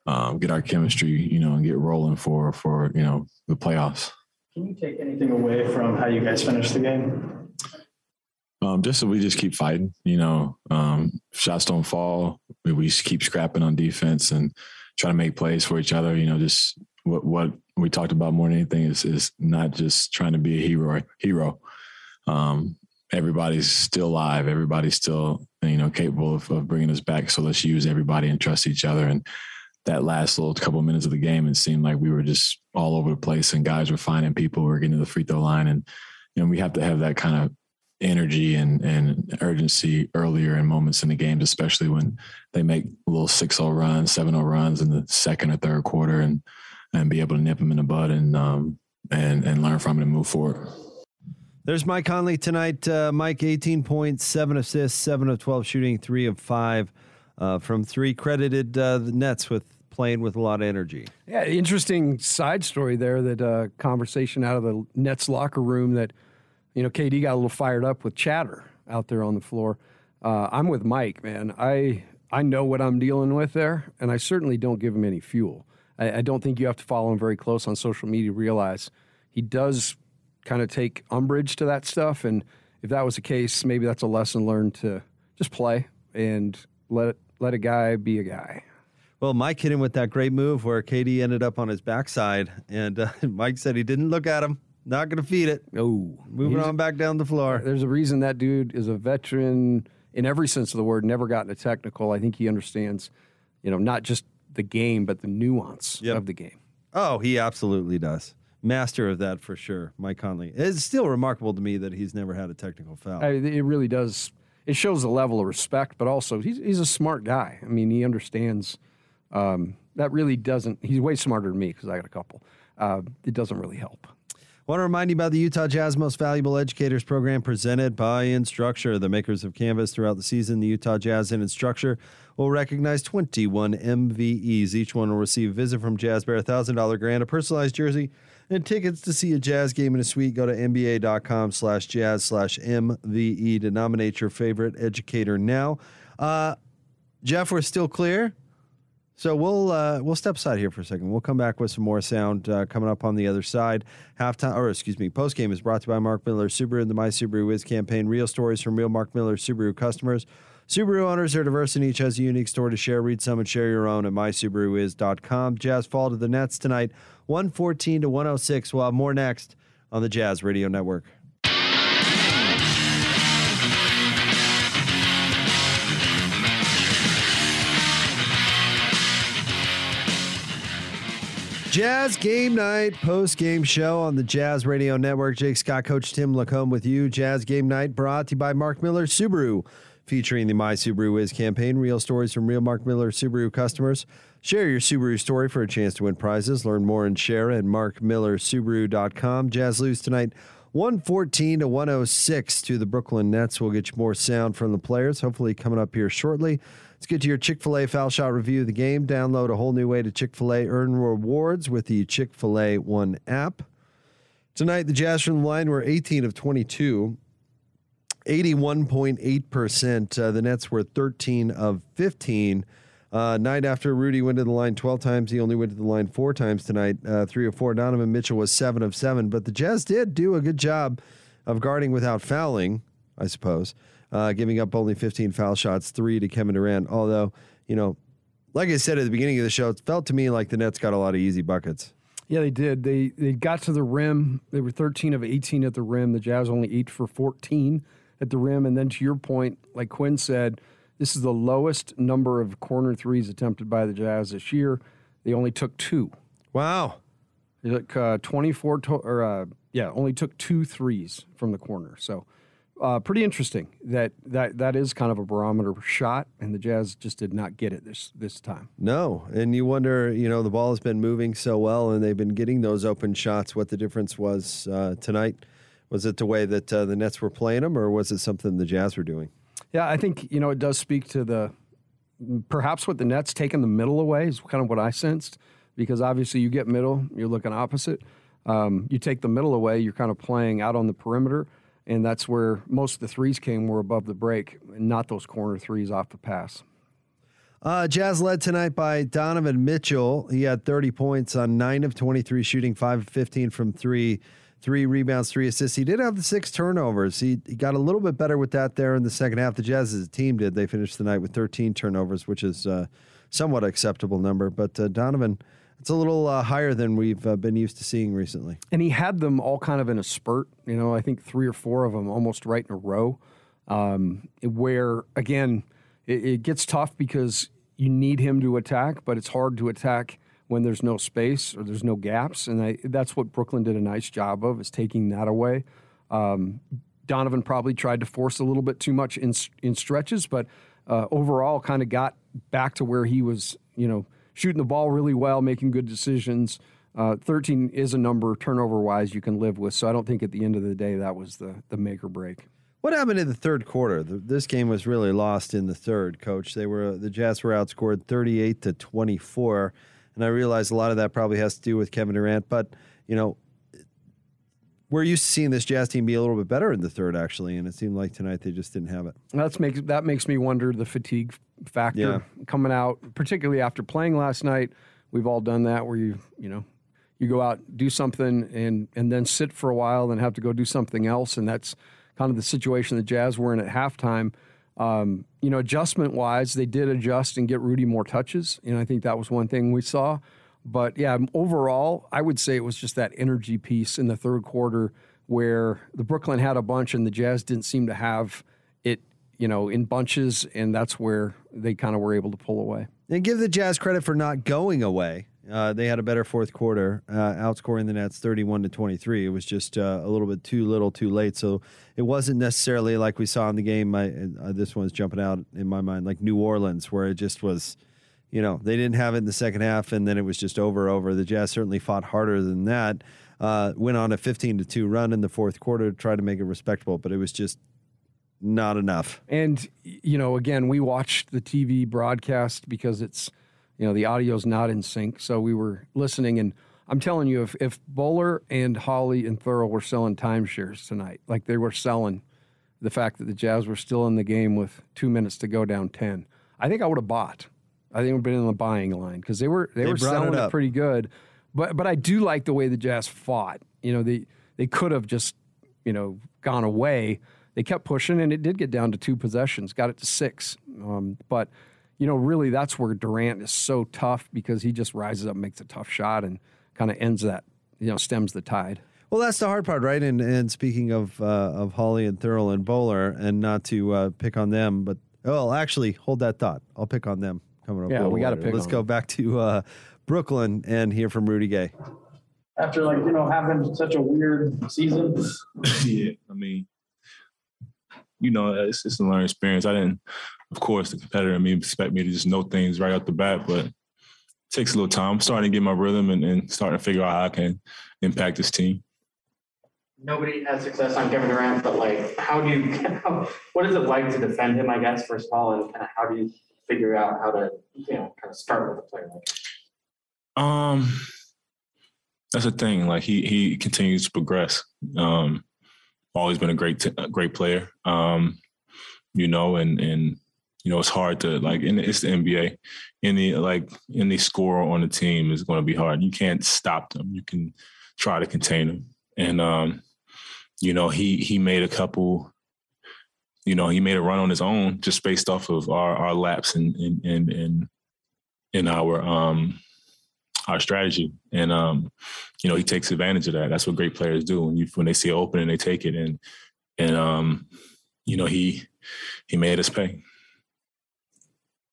um, get our chemistry, you know, and get rolling for for you know the playoffs. Can you take anything away from how you guys finished the game? Um, just so we just keep fighting, you know, um, shots don't fall. We, we keep scrapping on defense and try to make plays for each other. You know, just what what we talked about more than anything is is not just trying to be a hero. Hero. Um, everybody's still alive. Everybody's still you know capable of, of bringing us back. So let's use everybody and trust each other. And that last little couple minutes of the game, it seemed like we were just all over the place, and guys were finding people. We were getting to the free throw line, and you know we have to have that kind of energy and and urgency earlier in moments in the games, especially when they make little 6-0 runs, 7-0 runs in the second or third quarter, and and be able to nip them in the bud and um and and learn from it and move forward. There's Mike Conley tonight. Uh, Mike, 18 points, seven assists, seven of 12 shooting, three of five uh, from three. Credited uh, the Nets with playing with a lot of energy. Yeah, interesting side story there. That uh, conversation out of the Nets locker room that you know KD got a little fired up with chatter out there on the floor. Uh, I'm with Mike, man. I I know what I'm dealing with there, and I certainly don't give him any fuel. I, I don't think you have to follow him very close on social media to realize he does kind of take umbrage to that stuff. And if that was the case, maybe that's a lesson learned to just play and let let a guy be a guy. Well, Mike hit him with that great move where KD ended up on his backside, and uh, (laughs) Mike said he didn't look at him. Not going to feed it. Oh, moving on back down the floor. There's a reason that dude is a veteran in every sense of the word. Never gotten a technical. I think he understands you know, not just the game, but the nuance of the game. Oh, he absolutely does. Master of that for sure, Mike Conley. It's still remarkable to me that he's never had a technical foul. I, it really does. It shows a level of respect, but also he's he's a smart guy. I mean, he understands. Um, that really doesn't. He's way smarter than me because I got a couple. Uh, it doesn't really help. I Want to remind you about the Utah Jazz Most Valuable Educators program presented by Instructure, the makers of Canvas throughout the season. The Utah Jazz and Instructure will recognize 21 MVEs. Each one will receive a visit from Jazz Bear, a $1,000 grant, a personalized jersey, and tickets to see a Jazz game in a suite. Go to nba.com slash jazz slash MVE to nominate your favorite educator now. Uh, Jeff, we're still clear. So we'll uh, we'll step aside here for a second. We'll come back with some more sound uh, coming up on the other side. Halftime, or excuse me, post game is brought to you by Mark Miller Subaru and the My Subaru Is campaign. Real stories from real Mark Miller Subaru customers. Subaru owners are diverse and each has a unique story to share. Read some and share your own at mysubaruis.com. Jazz fall to the Nets tonight, 114 to 106. We'll have more next on the Jazz Radio Network. Jazz Game Night post game show on the Jazz Radio Network. Jake Scott, Coach Tim LaComb with you. Jazz Game Night brought to you by Mark Miller Subaru, featuring the My Subaru Is campaign. Real stories from real Mark Miller Subaru customers. Share your Subaru story for a chance to win prizes. Learn more and share at markmillersubaru.com. Jazz lose tonight 114 to 106 to the Brooklyn Nets. We'll get you more sound from the players, hopefully coming up here shortly. Let's get to your Chick fil A foul shot review of the game. Download a whole new way to Chick fil A earn rewards with the Chick fil A One app. Tonight, the Jazz from the line were 18 of 22, 81.8%. Uh, the Nets were 13 of 15. Uh, night after Rudy went to the line 12 times, he only went to the line four times tonight, uh, three of four. Donovan Mitchell was seven of seven, but the Jazz did do a good job of guarding without fouling, I suppose uh, giving up only 15 foul shots, three to Kevin Durant. Although, you know, like I said at the beginning of the show, it felt to me like the Nets got a lot of easy buckets. Yeah, they did. They they got to the rim. They were 13 of 18 at the rim. The Jazz only 8 for 14 at the rim. And then to your point, like Quin said, this is the lowest number of corner threes attempted by the Jazz this year. They only took two. Wow. They took uh, 24 to, or uh, yeah, only took two threes from the corner. So uh, pretty interesting that, that that is kind of a barometer shot, and the Jazz just did not get it this this time. No, and you wonder, you know, the ball has been moving so well, and they've been getting those open shots. What the difference was uh, tonight? Was it the way that uh, the Nets were playing them, or was it something the Jazz were doing? Yeah, I think you know it does speak to the perhaps what the Nets taking the middle away is kind of what I sensed because obviously you get middle, you're looking opposite. Um, you take the middle away, you're kind of playing out on the perimeter and that's where most of the threes came were above the break, and not those corner threes off the pass. Uh, Jazz led tonight by Donovan Mitchell. He had 30 points on 9 of 23 shooting, 5 of 15 from 3, 3 rebounds, 3 assists. He did have the 6 turnovers. He, he got a little bit better with that there in the second half. The Jazz as a team did. They finished the night with 13 turnovers, which is uh, somewhat acceptable number. But uh, Donovan – it's a little uh, higher than we've uh, been used to seeing recently. And he had them all kind of in a spurt. You know, I think three or four of them almost right in a row. Um, where again, it, it, gets tough because you need him to attack, but it's hard to attack when there's no space or there's no gaps. And I, that's what Brooklyn did a nice job of is taking that away. Um, Donovan probably tried to force a little bit too much in in stretches, but uh, overall, kind of got back to where he was. You know shooting the ball really well, making good decisions. Uh, 13 is a number turnover wise you can live with. So I don't think at the end of the day that was the, the make or break. What happened in the third quarter? The, this game was really lost in the third, coach. They were the Jazz were outscored 38 to 24, and I realize a lot of that probably has to do with Kevin Durant, but you know, we're used to seeing this Jazz team be a little bit better in the third, actually, and it seemed like tonight they just didn't have it. That's makes that makes me wonder the fatigue factor yeah. coming out, particularly after playing last night. We've all done that where you you know you go out do something and and then sit for a while, then have to go do something else, and that's kind of the situation the Jazz were in at halftime. Um, you know, adjustment wise, they did adjust and get Rudy more touches. and I think that was one thing we saw. But yeah, overall, I would say it was just that energy piece in the third quarter where the Brooklyn had a bunch and the Jazz didn't seem to have it, you know, in bunches, and that's where they kind of were able to pull away. And give the Jazz credit for not going away. Uh, they had a better fourth quarter, uh, outscoring the Nets 31 to 23. It was just uh, a little bit too little, too late. So it wasn't necessarily like we saw in the game. Uh, this one's jumping out in my mind, like New Orleans, where it just was, you know, they didn't have it in the second half, and then it was just over. Over the Jazz certainly fought harder than that. Uh, went on a 15 to two run in the fourth quarter to try to make it respectable, but it was just not enough. And you know, again, we watched the TV broadcast because it's you know the audio's not in sync, so we were listening. And I'm telling you, if if Bowler and Holly and Thurl were selling timeshares tonight, like they were selling the fact that the Jazz were still in the game with two minutes to go down ten, I think I would have bought. I think we've been in the buying line because they were they, They were selling it it, pretty good. But but I do like the way the Jazz fought. You know they they could have just you know gone away. They kept pushing, and it did get down to two possessions. Got it to six, um, but you know really that's where Durant is so tough because he just rises up, makes a tough shot, and kind of ends that you know stems the tide. Well, that's the hard part, right? And and speaking of uh, of Holly and Thurl and Bowler, and not to uh, pick on them, but well, actually, hold that thought. I'll pick on them coming up. Yeah, we gotta pick Let's on go them. back to uh, Brooklyn and hear from Rudy Gay. after like you know having such a weird season. (laughs) yeah, I mean, you know, it's it's a learning experience. I didn't, of course, the competitor in me expect me to just know things right off the bat, but it takes a little time. I'm starting to get my rhythm and, and starting to figure out how I can impact this team. Nobody has success on Kevin Durant, but like, how do you, how, (laughs) what is it like to defend him, I guess, first of all, and kind of how do you figure out how to, you know, kind of start with a player like that? Um, that's the thing. Like he he continues to progress. Um, always been a great great player. Um, you know, and and you know it's hard to like. And it's the NBA. Any like any scorer on the team is going to be hard. You can't stop them. You can try to contain them. And um, you know he he made a couple. You know he made a run on his own just based off of our our laps and and and and in our um our strategy. And um, you know, he takes advantage of that. That's what great players do. When you when they see an opening, they take it. And and um, you know, he he made us pay.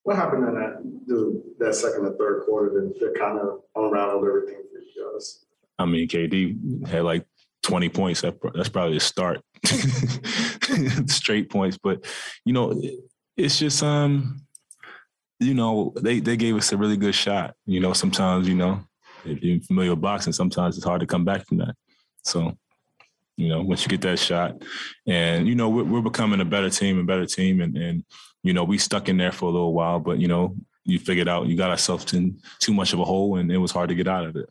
What happened in that the, that second and third quarter that, that kind of unraveled everything for you guys? I mean, KD had like 20 points. That's probably a start. (laughs) Straight points. But, you know, it's just, um, you know, they, they gave us a really good shot. You know, sometimes, you know, if you're familiar with boxing, sometimes it's hard to come back from that. So, you know, once you get that shot, and you know, we're, we're becoming a better team, and better team, and and you know, we stuck in there for a little while, but you know, you figured out you got ourselves in too much of a hole, and it was hard to get out of it.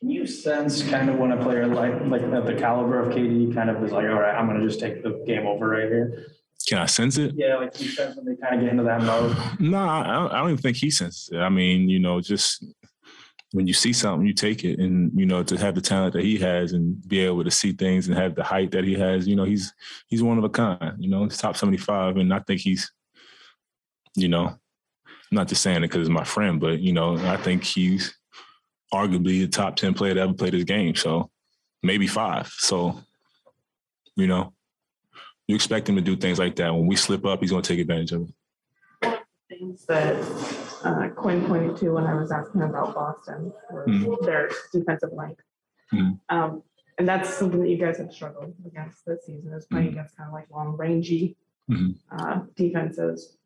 Can you sense kind of when a player like like at the caliber of KD kind of is like, all right, I'm gonna just take the game over right here. Can I sense it? Yeah, like you sense when they kind of get into that mode. No, I don't, I don't even think he senses it. I mean, you know, just when you see something, you take it, and you know, to have the talent that he has and be able to see things and have the height that he has, you know, he's he's one of a kind. You know, he's top seventy five, and I think he's, you know, I'm not just saying it because it's my friend, but you know, I think he's arguably the top ten player to ever play this game. So maybe five. So, you know, you expect him to do things like that. When we slip up, he's going to take advantage of it. One of the things that uh, Quin pointed to when I was asking about Boston were Mhm. their defensive length. Mhm. Um, and that's something that you guys have struggled against this season is playing Mhm. against kind of like long rangey Mhm. uh, defenses.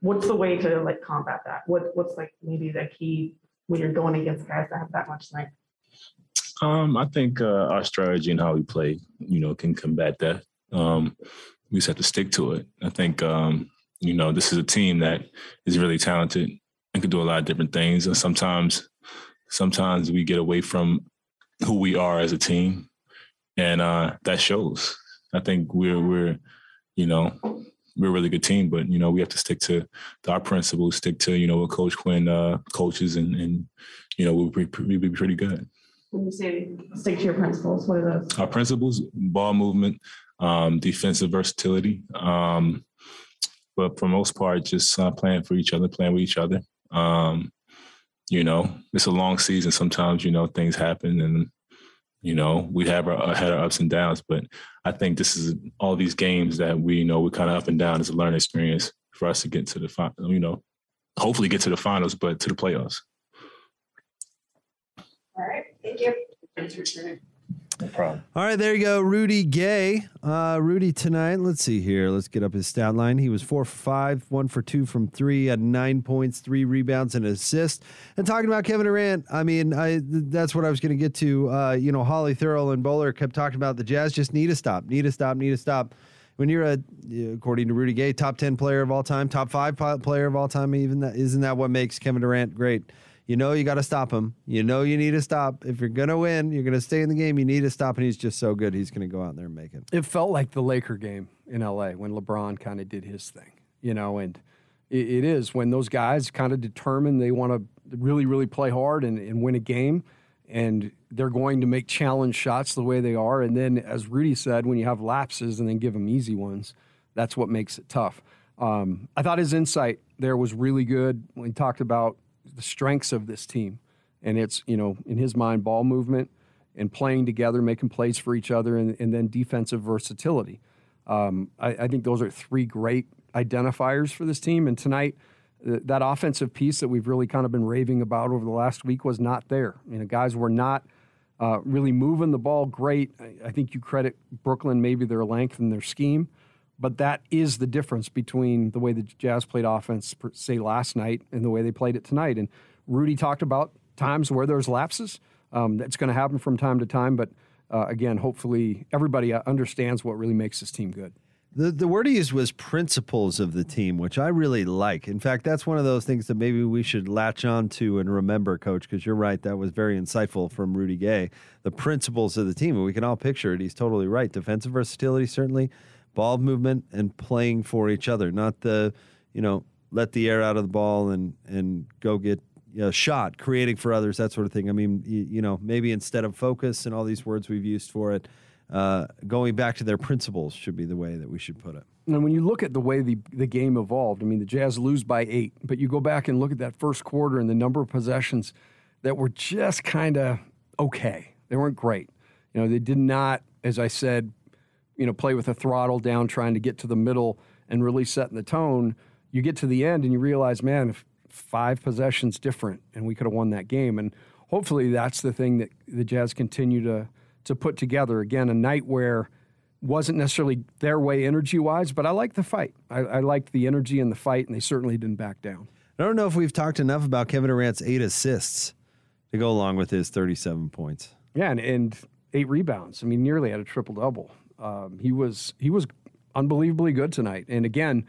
What's the way to like combat that? What what's like maybe the key when you're going against guys that have that much length? Um, I think uh, our strategy and how we play, you know, can combat that. Um, we just have to stick to it. I think, um, you know, this is a team that is really talented and can do a lot of different things. And sometimes, sometimes we get away from who we are as a team, and uh, that shows. I think we're we're, you know, we're a really good team, but you know, we have to stick to, to our principles, stick to you know what Coach Quin uh, coaches, and and you know we'll be, we'll be pretty good. When you say stick to your principles, what are those? Our principles: ball movement, um, defensive versatility, um, but for most part, just uh, playing for each other, playing with each other. Um, you know, it's a long season. Sometimes you know things happen, and you know, we have our, had our ups and downs, but I think this is all these games that we you know we're kind of up and down is a learning experience for us to get to the final. You know, hopefully get to the finals, but to the playoffs. All right. Thank you. Problem. All right, there you go. Rudy Gay. Uh, Rudy tonight, let's see here. Let's get up his stat line. He was four for five, one for two from three, had nine points, three rebounds, and an assist. And talking about Kevin Durant, I mean, I that's what I was going to get to. Uh, you know, Holly Thurl and Bowler kept talking about the Jazz just need to stop, need to stop, need to stop. When you're a, according to Rudy Gay, top 10 player of all time, top five player of all time, even that, isn't that what makes Kevin Durant great? You know you got to stop him. You know you need to stop. If you're gonna win, you're gonna stay in the game. You need to stop, and he's just so good. He's gonna go out there and make it. It felt like the Laker game in LA when LeBron kind of did his thing, you know, and it, it is when those guys kind of determine they want to really, really play hard and, and win a game, and they're going to make challenge shots the way they are. And then, as Rudy said, when you have lapses and then give them easy ones, that's what makes it tough. Um, I thought his insight there was really good when he talked about the strengths of this team. And it's, you know, in his mind, ball movement and playing together, making plays for each other, and, and then defensive versatility. Um, I, I, think those are three great identifiers for this team. And tonight, th- that offensive piece that we've really kind of been raving about over the last week was not there. You know, guys were not uh, really moving the ball great. I, I think you credit Brooklyn maybe their length and their scheme. But that is the difference between the way the Jazz played offense, say last night, and the way they played it tonight. And Rudy talked about times where there's lapses. Um, that's going to happen from time to time. But uh, again, hopefully everybody uh, understands what really makes this team good. The, the word he used was principles of the team, which I really like. In fact, that's one of those things that maybe we should latch on to and remember, Coach, because you're right. That was very insightful from Rudy Gay. The principles of the team, and we can all picture it. He's totally right. Defensive versatility, certainly ball movement and playing for each other, not the, you know, let the air out of the ball and and go get a shot, creating for others, that sort of thing. I mean, you, you, know, maybe instead of focus and all these words we've used for it, uh, going back to their principles should be the way that we should put it. And when you look at the way the, the game evolved, I mean, the Jazz lose by eight, but you go back and look at that first quarter and the number of possessions that were just kind of okay. They weren't great. You know, they did not, as I said, you know, play with the throttle down, trying to get to the middle and really setting the tone. You get to the end and you realize, man, five possessions different, and we could have won that game. And hopefully, that's the thing that the Jazz continue to to put together. Again, a night where wasn't necessarily their way energy wise, but I like the fight. I, I liked the energy in the fight, and they certainly didn't back down. I don't know if we've talked enough about Kevin Durant's eight assists to go along with his 37 points. Yeah, and, and eight rebounds. I mean, nearly had a triple double. Um, he was he was unbelievably good tonight. And again,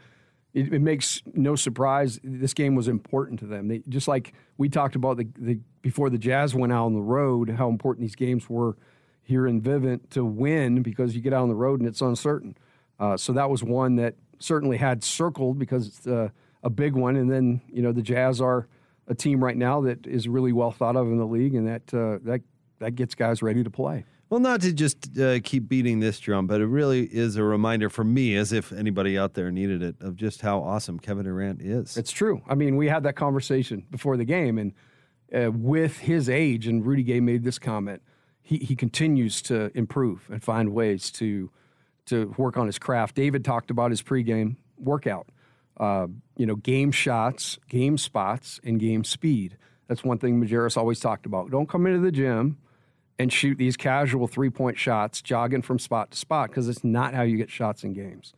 it, it, makes no surprise this game was important to them. They, just like we talked about the, the before the Jazz went out on the road, how important these games were here in Vivint to win because you get out on the road and it's uncertain. Uh, so that was one that certainly had circled because it's uh, a big one. And then you know the Jazz are a team right now that is really well thought of in the league, and that uh, that that gets guys ready to play. Well, not to just uh, keep beating this drum, but it really is a reminder for me, as if anybody out there needed it, of just how awesome Kevin Durant is. It's true. I mean, we had that conversation before the game, and uh, with his age, and Rudy Gay made this comment, he, he continues to improve and find ways to to work on his craft. David talked about his pregame workout. Uh, you know, game shots, game spots, and game speed. That's one thing Majerus always talked about. Don't come into the gym and shoot these casual three point shots, jogging from spot to spot, because it's not how you get shots in games.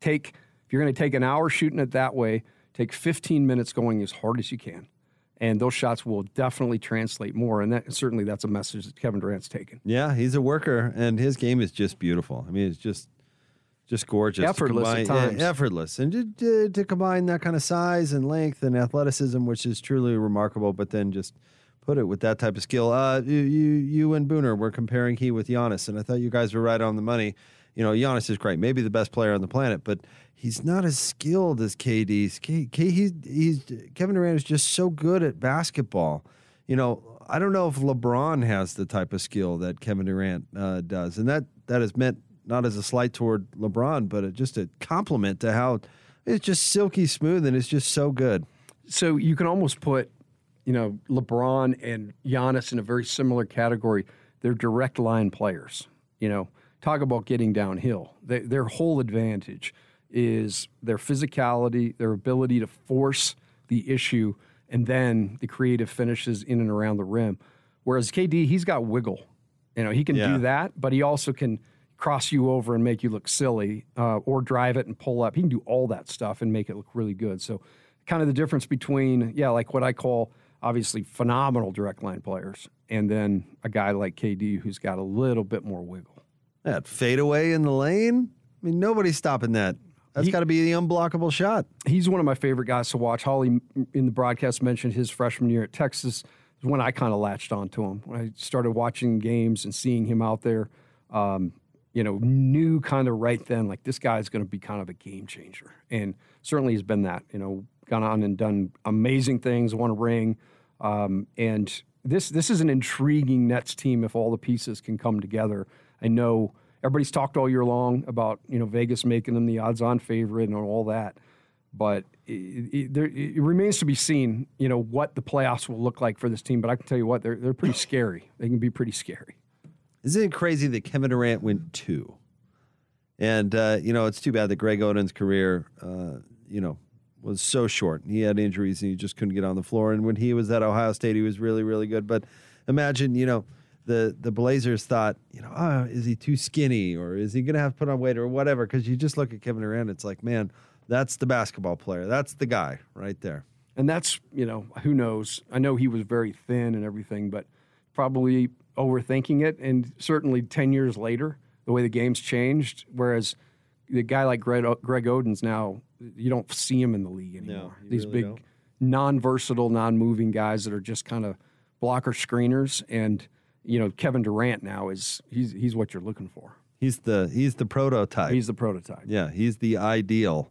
Take, if you're going to take an hour shooting it that way, take 15 minutes going as hard as you can. And those shots will definitely translate more. And that certainly that's a message that Kevin Durant's taken. Yeah, he's a worker, and his game is just beautiful. I mean, it's just just gorgeous. Effortless combine, at times. Yeah, effortless. And to, to, to combine that kind of size and length and athleticism, which is truly remarkable, but then just – put it with that type of skill. Uh, you, you, you and Booner were comparing he with Giannis, and I thought you guys were right on the money. You know, Giannis is great, maybe the best player on the planet, but he's not as skilled as KD's. K, K, he's, he's Kevin Durant is just so good at basketball. You know, I don't know if LeBron has the type of skill that Kevin Durant uh, does, and that that is meant not as a slight toward LeBron, but just a compliment to how it's just silky smooth and it's just so good. So you can almost put you know, LeBron and Giannis in a very similar category. they're direct line players. You know, talk about getting downhill. They, their whole advantage is their physicality, their ability to force the issue, and then the creative finishes in and around the rim. Whereas KD, he's got wiggle. You know, he can Yeah. do that, but he also can cross you over and make you look silly, uh, or drive it and pull up. He can do all that stuff and make it look really good. So, kind of the difference between, yeah, like what I call obviously phenomenal direct line players, and then a guy like KD who's got a little bit more wiggle. That fadeaway in the lane. I mean, nobody's stopping that. That's got to be the unblockable shot. He's one of my favorite guys to watch. Holly in the broadcast mentioned his freshman year at Texas is when I kind of latched onto him. When I started watching games and seeing him out there, um, you know, knew kind of right then like this guy's going to be kind of a game changer, and certainly he's been that. You know, gone on and done amazing things, won a ring, um, and this this is an intriguing Nets team if all the pieces can come together. I know everybody's talked all year long about you know Vegas making them the odds-on favorite and all that, but it, it, there, it remains to be seen. You know what the playoffs will look like for this team. But I can tell you what they're they're pretty scary. They can be pretty scary. Isn't it crazy that Kevin Durant went two? And uh, you know, it's too bad that Greg Oden's career, uh, you know, was so short. He had injuries and he just couldn't get on the floor. And when he was at Ohio State, he was really, really good. But imagine, you know, the the Blazers thought, you know, oh, is he too skinny or is he going to have to put on weight or whatever? Because you just look at Kevin Durant, it's like, man, that's the basketball player. That's the guy right there. And that's, you know, who knows? I know he was very thin and everything, but probably overthinking it. And certainly 10 years later, the way the game's changed, whereas the guy like Greg, Greg Oden's now, you don't see him in the league anymore. you These really big, don't. non versatile, non moving guys that are just kind of blocker screeners. And, you know, Kevin Durant now is, he's, he's what you're looking for. He's the he's the prototype. He's the prototype. Yeah, he's the ideal.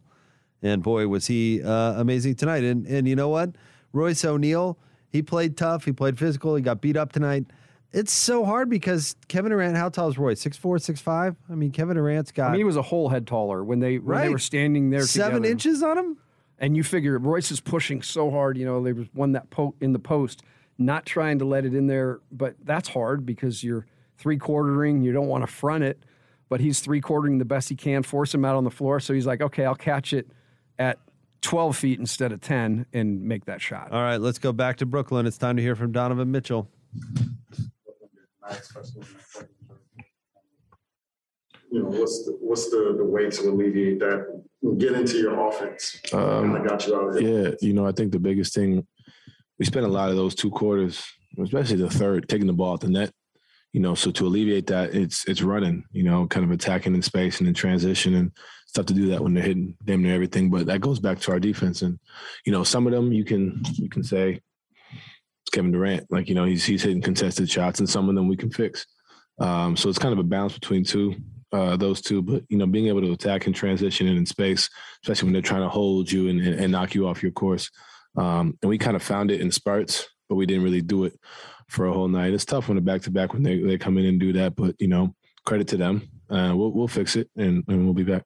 And boy, was he uh, amazing tonight. And and you know what? Royce O'Neale, he played tough. He played physical. He got beat up tonight. It's so hard because Kevin Durant, how tall is Roy? Six four, six five. I mean, Kevin Durant's got I mean, he was a whole head taller when they when they were standing there seven together. inches on him. And you figure Royce is pushing so hard. You know, there was one that po- in the post, not trying to let it in there, but that's hard because you're three quartering. You don't want to front it, but he's three quartering the best he can, force him out on the floor. So he's like, okay, I'll catch it at 12 feet instead of 10 and make that shot. All right, let's go back to Brooklyn. It's time to hear from Donovan Mitchell. You know, what's the, what's the, the way to alleviate that? Get into your offense. Um, I got you out there. Yeah, you know, I think the biggest thing we spent a lot of those two quarters, especially the third, taking the ball at the net. You know, so to alleviate that, it's it's running. You know, kind of attacking in space and in transition and stuff to do that when they're hitting damn near everything. But that goes back to our defense, and you know, some of them you can you can say it's Kevin Durant, like you know, he's he's hitting contested shots, and some of them we can fix. Um, so it's kind of a balance between two, uh, those two. But you know, being able to attack and transition and in space, especially when they're trying to hold you and, and, and knock you off your course. Um, and we kind of found it in spurts, but we didn't really do it for a whole night. It's tough when the back to back when they, they come in and do that, but you know, credit to them. Uh, we'll we'll fix it and, and we'll be back.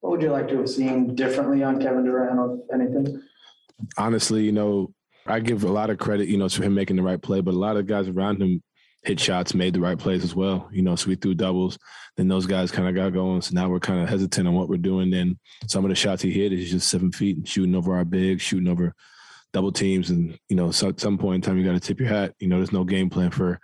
What would you like to have seen differently on Kevin Durant, if anything? honestly, you know, I give a lot of credit, you know, to him making the right play, but a lot of guys around him hit shots, made the right plays as well. You know, so we threw doubles. Then those guys kind of got going. So now we're kind of hesitant on what we're doing. Then some of the shots he hit is just seven feet and shooting over our big, shooting over double teams. And, you know, so at some point in time, you got to tip your hat. You know, there's no game plan for,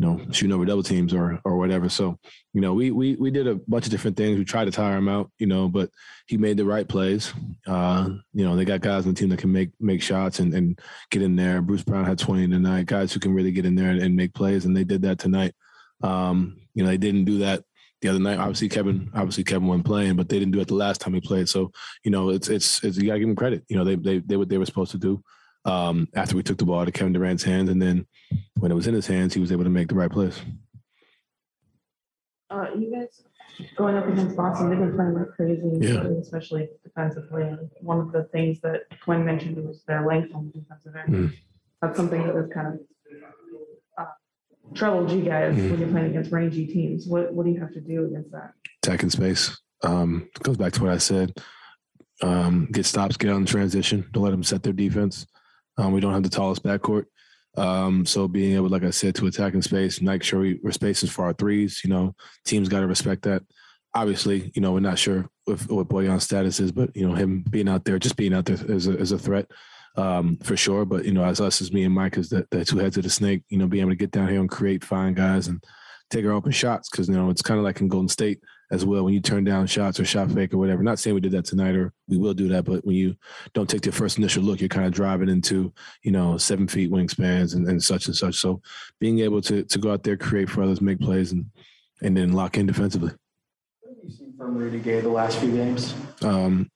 you know, shooting over double teams or or whatever. So, you know, we we we did a bunch of different things. We tried to tire him out, you know, but he made the right plays. Uh, you know, they got guys on the team that can make make shots and, and get in there. Bruce Brown had 20 tonight, guys who can really get in there and, and make plays, and they did that tonight. Um, you know, they didn't do that the other night. Obviously, Kevin, obviously Kevin wasn't playing, but they didn't do it the last time he played. So, you know, it's it's, it's you gotta give him credit. You know, they they they what they were supposed to do. Um, after we took the ball out of Kevin Durant's hands, and then when it was in his hands, he was able to make the right plays. Uh, you guys going up against Boston, they've been playing like crazy, Yeah. especially defensively. And one of the things that Quin mentioned was their length on the defensive end. Mm. That's something that has kind of uh, troubled you guys Mm. when you're playing against rangy teams. What what do you have to do against that? attacking space. Um, goes back to what I said. Um, get stops, get on in transition. Don't let them set their defense. Um, we don't have the tallest backcourt. Um, so being able, like I said, to attack in space, make sure we, we're spaces for our threes. You know, teams got to respect that. Obviously, you know, we're not sure if, what Bojan's status is, but you know, him being out there, just being out there is a, is a threat um, for sure. But you know, as us as me and Mike, as the, the two heads of the snake, you know, being able to get down here and create, find guys, and take our open shots because you know it's kind of like in Golden State as well when you turn down shots or shot fake or whatever. Not saying we did that tonight or we will do that, but when you don't take the first initial look, you're kind of driving into you know seven feet wingspans and, and such and such. So being able to to go out there, create for others, make plays, and and then lock in defensively. What have you seen from Rudy Gay the last few games? Um,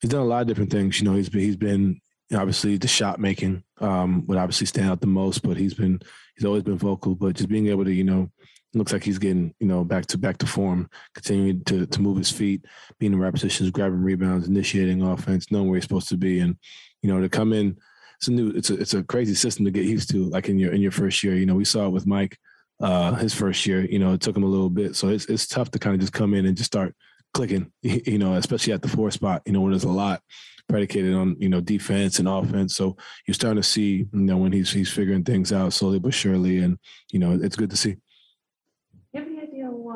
he's done a lot of different things. You know, he's been he's been obviously the shot making um, would obviously stand out the most, but he's been he's always been vocal. But just being able to you know looks like he's getting you know back to back to form, continuing to to move his feet, being in right positions, grabbing rebounds, initiating offense, knowing where he's supposed to be, and you know to come in. It's a new, it's a it's a crazy system to get used to. Like in your in your first year, you know we saw it with Mike, uh, his first year. You know it took him a little bit, so it's it's tough to kind of just come in and just start clicking. (laughs) You know, especially at the four spot. You know when there's a lot predicated on you know defense and offense. So you're starting to see you know when he's he's figuring things out slowly but surely, and you know it's good to see.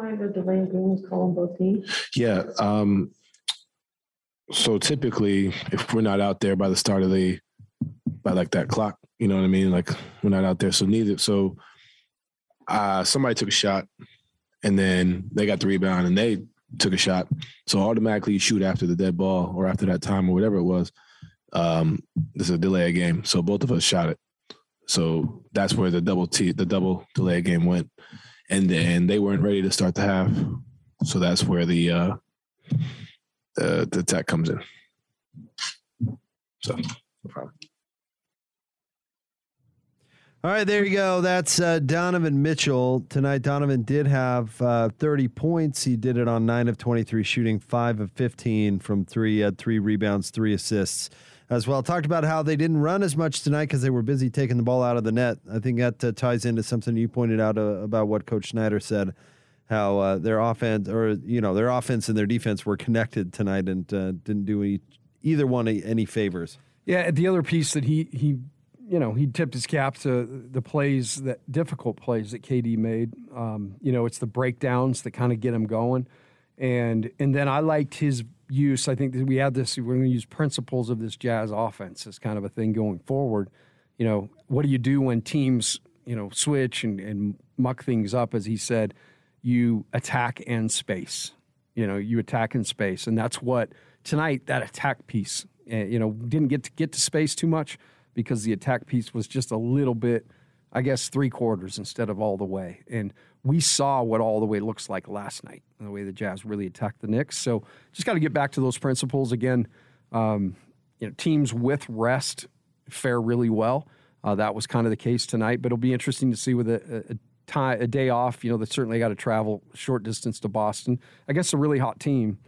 Why the was called on both teams? Yeah. Um, so typically, if we're not out there by the start of the by like that clock, you know what I mean? Like we're not out there, so neither. So uh, somebody took a shot, and then they got the rebound, and they took a shot. So automatically you shoot after the dead ball or after that time or whatever it was. Um, this is a delay game. So both of us shot it. So that's where the double T the double delay game went. And then they weren't ready to start the half. So that's where the uh the the attack comes in. So no problem. All right, there you go. That's uh, Donovan Mitchell. Tonight, Donovan did have uh, 30 points. He did it on 9 of 23 shooting, 5 of 15 from 3, He had 3 rebounds, 3 assists as well. Talked about how they didn't run as much tonight because they were busy taking the ball out of the net. I think that uh, ties into something you pointed out uh, about what Coach Snyder said, how uh, their offense or you know their offense and their defense were connected tonight and uh, didn't do any, either one any favors. Yeah, the other piece that he he you know he tipped his cap to the plays that difficult plays that KD made. Um, you know, it's the breakdowns that kind of get him going, and and then I liked his use. I think that we had this. We're going to use principles of this Jazz offense as kind of a thing going forward. You know, what do you do when teams you know switch and, and muck things up? As he said, you attack and space. You know, you attack in space, and that's what tonight that attack piece. Uh, you know, didn't get to get to space too much because the attack piece was just a little bit, I guess, three quarters instead of all the way. And we saw what all the way looks like last night, the way the Jazz really attacked the Knicks. So just got to get back to those principles again. Um, you know, teams with rest fare really well. Uh, that was kind of the case tonight, but it'll be interesting to see with a, a, tie, a day off. You know, they certainly got to travel short distance to Boston. I guess a really hot team,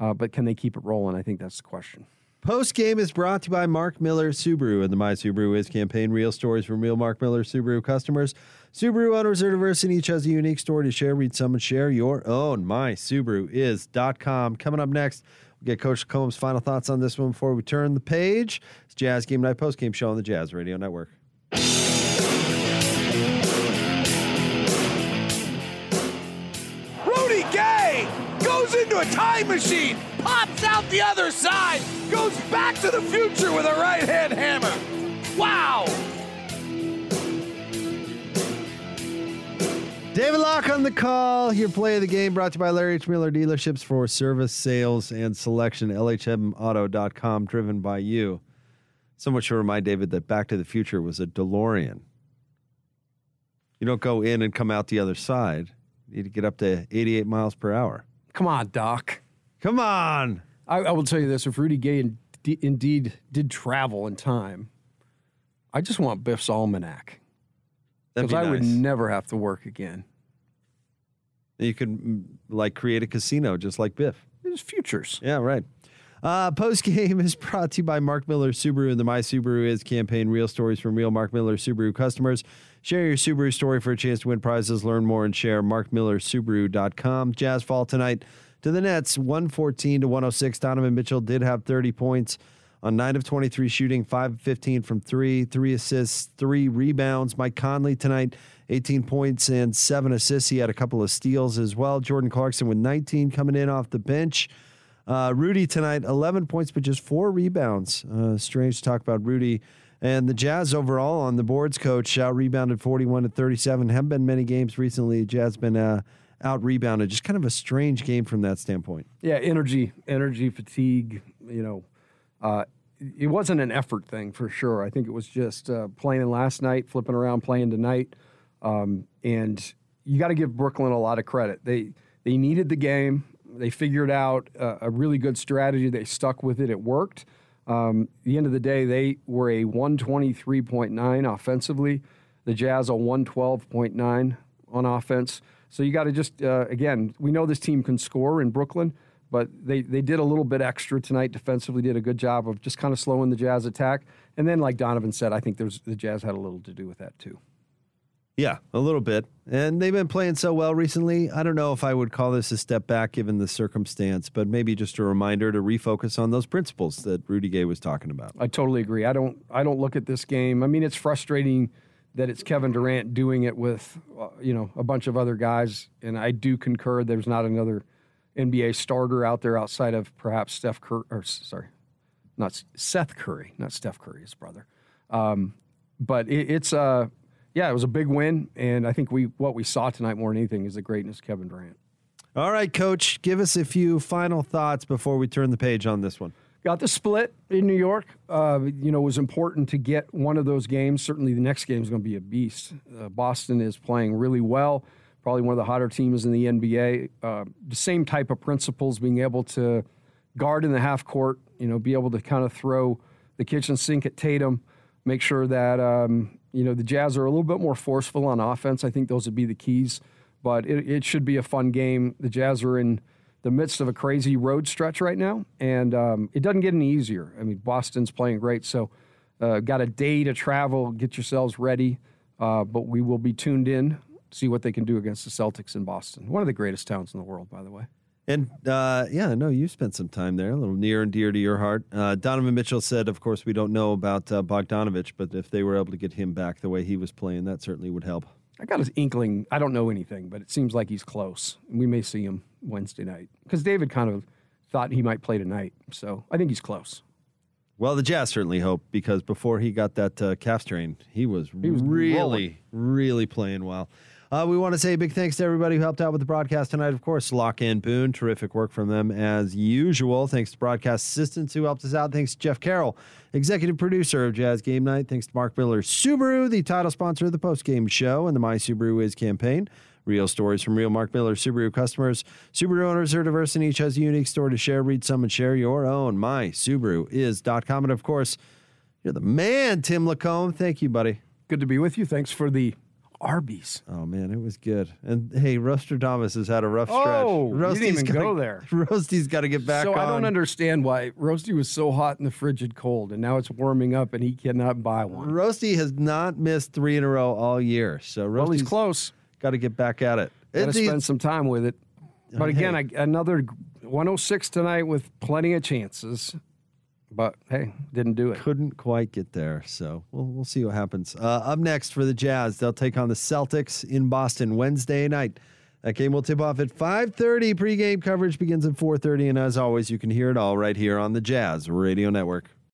uh, but can they keep it rolling? I think that's the question. Post game is brought to you by Mark Miller Subaru and the My Subaru Is campaign. Real stories from real Mark Miller Subaru customers. Subaru owners are diverse and each has a unique story to share. Read some and share your own. MySubaruIs.com. Coming up next, we'll get Coach Combs' final thoughts on this one before we turn the page. It's Jazz Game Night Post Game Show on the Jazz Radio Network. A time machine, pops out the other side, goes back to the future with a right hand hammer. Wow! David Locke on the call. Your play of the game brought to you by Larry H. Miller Dealerships for service, sales, and selection. LHMauto.com, driven by you. Someone should remind David that Back to the Future was a DeLorean. You don't go in and come out the other side. You need to get up to 88 miles per hour. Come on, Doc. Come on. I, I will tell you this: if Rudy Gay in, d- indeed did travel in time, I just want Biff's almanac because be I would never have to work again. You could mm, like create a casino just like Biff. It's futures. Yeah, right. Uh, Post game (laughs) is brought to you by Mark Miller Subaru and the My Subaru Is campaign. Real stories from real Mark Miller Subaru customers. Share your Subaru story for a chance to win prizes. Learn more and share. MarkMillerSubaru.com. Jazz fall tonight to the Nets, 114 to 106. Donovan Mitchell did have 30 points on 9 of 23 shooting, 5 of 15 from 3, 3 assists, 3 rebounds. Mike Conley tonight, 18 points and 7 assists. He had a couple of steals as well. Jordan Clarkson with 19 coming in off the bench. Uh, Rudy tonight, 11 points, but just four rebounds. Uh, strange to talk about Rudy. And the Jazz overall on the boards, coach, out rebounded 41 to 37. Haven't been many games recently. Jazz been uh, out rebounded. Just kind of a strange game from that standpoint. Yeah, energy, energy, fatigue. You know, uh, it wasn't an effort thing for sure. I think it was just uh, playing last night, flipping around, playing tonight. Um, and you got to give Brooklyn a lot of credit. They they needed the game. They figured out a really good strategy. They stuck with it. It worked. Um, the end of the day, they were a 123.9 offensively. The Jazz a 112.9 on offense. So you got to just uh, again, we know this team can score in Brooklyn, but they they did a little bit extra tonight defensively. Did a good job of just kind of slowing the Jazz attack. And then, like Donovan said, I think there's the Jazz had a little to do with that too. Yeah, a little bit. And they've been playing so well recently. I don't know if I would call this a step back given the circumstance, but maybe just a reminder to refocus on those principles that Rudy Gay was talking about. I totally agree. I don't I don't look at this game. I mean, it's frustrating that it's Kevin Durant doing it with uh, you know a bunch of other guys, and I do concur. There's not another NBA starter out there outside of perhaps Steph Curry, or sorry, not Seth Curry, not Steph Curry, his brother. Um, but it, it's a uh, yeah, it was a big win, and I think we what we saw tonight more than anything is the greatness of Kevin Durant. All right, Coach, give us a few final thoughts before we turn the page on this one. Got the split in New York. Uh, you know, it was important to get one of those games. Certainly, the next game is going to be a beast. Uh, Boston is playing really well. Probably one of the hotter teams in the NBA. Uh, the same type of principles, being able to guard in the half court. You know, be able to kind of throw the kitchen sink at Tatum. Make sure that um, you know, the Jazz are a little bit more forceful on offense. I think those would be the keys, but it, it should be a fun game. The Jazz are in the midst of a crazy road stretch right now, and um, it doesn't get any easier. I mean, Boston's playing great, so uh, got a day to travel. Get yourselves ready, uh, but we will be tuned in, see what they can do against the Celtics in Boston, one of the greatest towns in the world, by the way. And uh, yeah, no, you spent some time there, a little near and dear to your heart. Uh, Donovan Mitchell said, of course, we don't know about uh, Bogdanovich, but if they were able to get him back the way he was playing, that certainly would help. I got his inkling. I don't know anything, but it seems like he's close. We may see him Wednesday night because David kind of thought he might play tonight. So I think he's close. Well, the Jazz certainly hope because before he got that uh, calf strain, he was, he was really, rolling. really playing well. Uh, we want to say a big thanks to everybody who helped out with the broadcast tonight. Of course, Locke In Boone, terrific work from them as usual. Thanks to broadcast assistants who helped us out. Thanks to Jeff Carroll, executive producer of Jazz Game Night. Thanks to Mark Miller Subaru, the title sponsor of the post game show and the My Subaru Is campaign. Real stories from real Mark Miller Subaru customers. Subaru owners are diverse and each has a unique story to share. Read some and share your own. MySubaruIs.com. And of course, you're the man, Tim LaComb. Thank you, buddy. Good to be with you. Thanks for the Arby's. Oh man, it was good. And hey, Roaster Thomas has had a rough oh, stretch. Oh, Roasty's didn't even gotta, go there. (laughs) Roasty's got to get back. So on. I don't understand why Roasty was so hot in the frigid cold, and now it's warming up, and he cannot buy one. Roasty has not missed three in a row all year. So Roasty's well, he's close. Got to get back at it. Got to spend some time with it. But oh, again, I, another 106 tonight with plenty of chances. But hey, didn't do it. Couldn't quite get there. So we'll, we'll see what happens. Uh, up next for the Jazz, they'll take on the Celtics in Boston Wednesday night. That game will tip off at 5:30. Pre-game coverage begins at 4:30, and as always, you can hear it all right here on the Jazz Radio Network.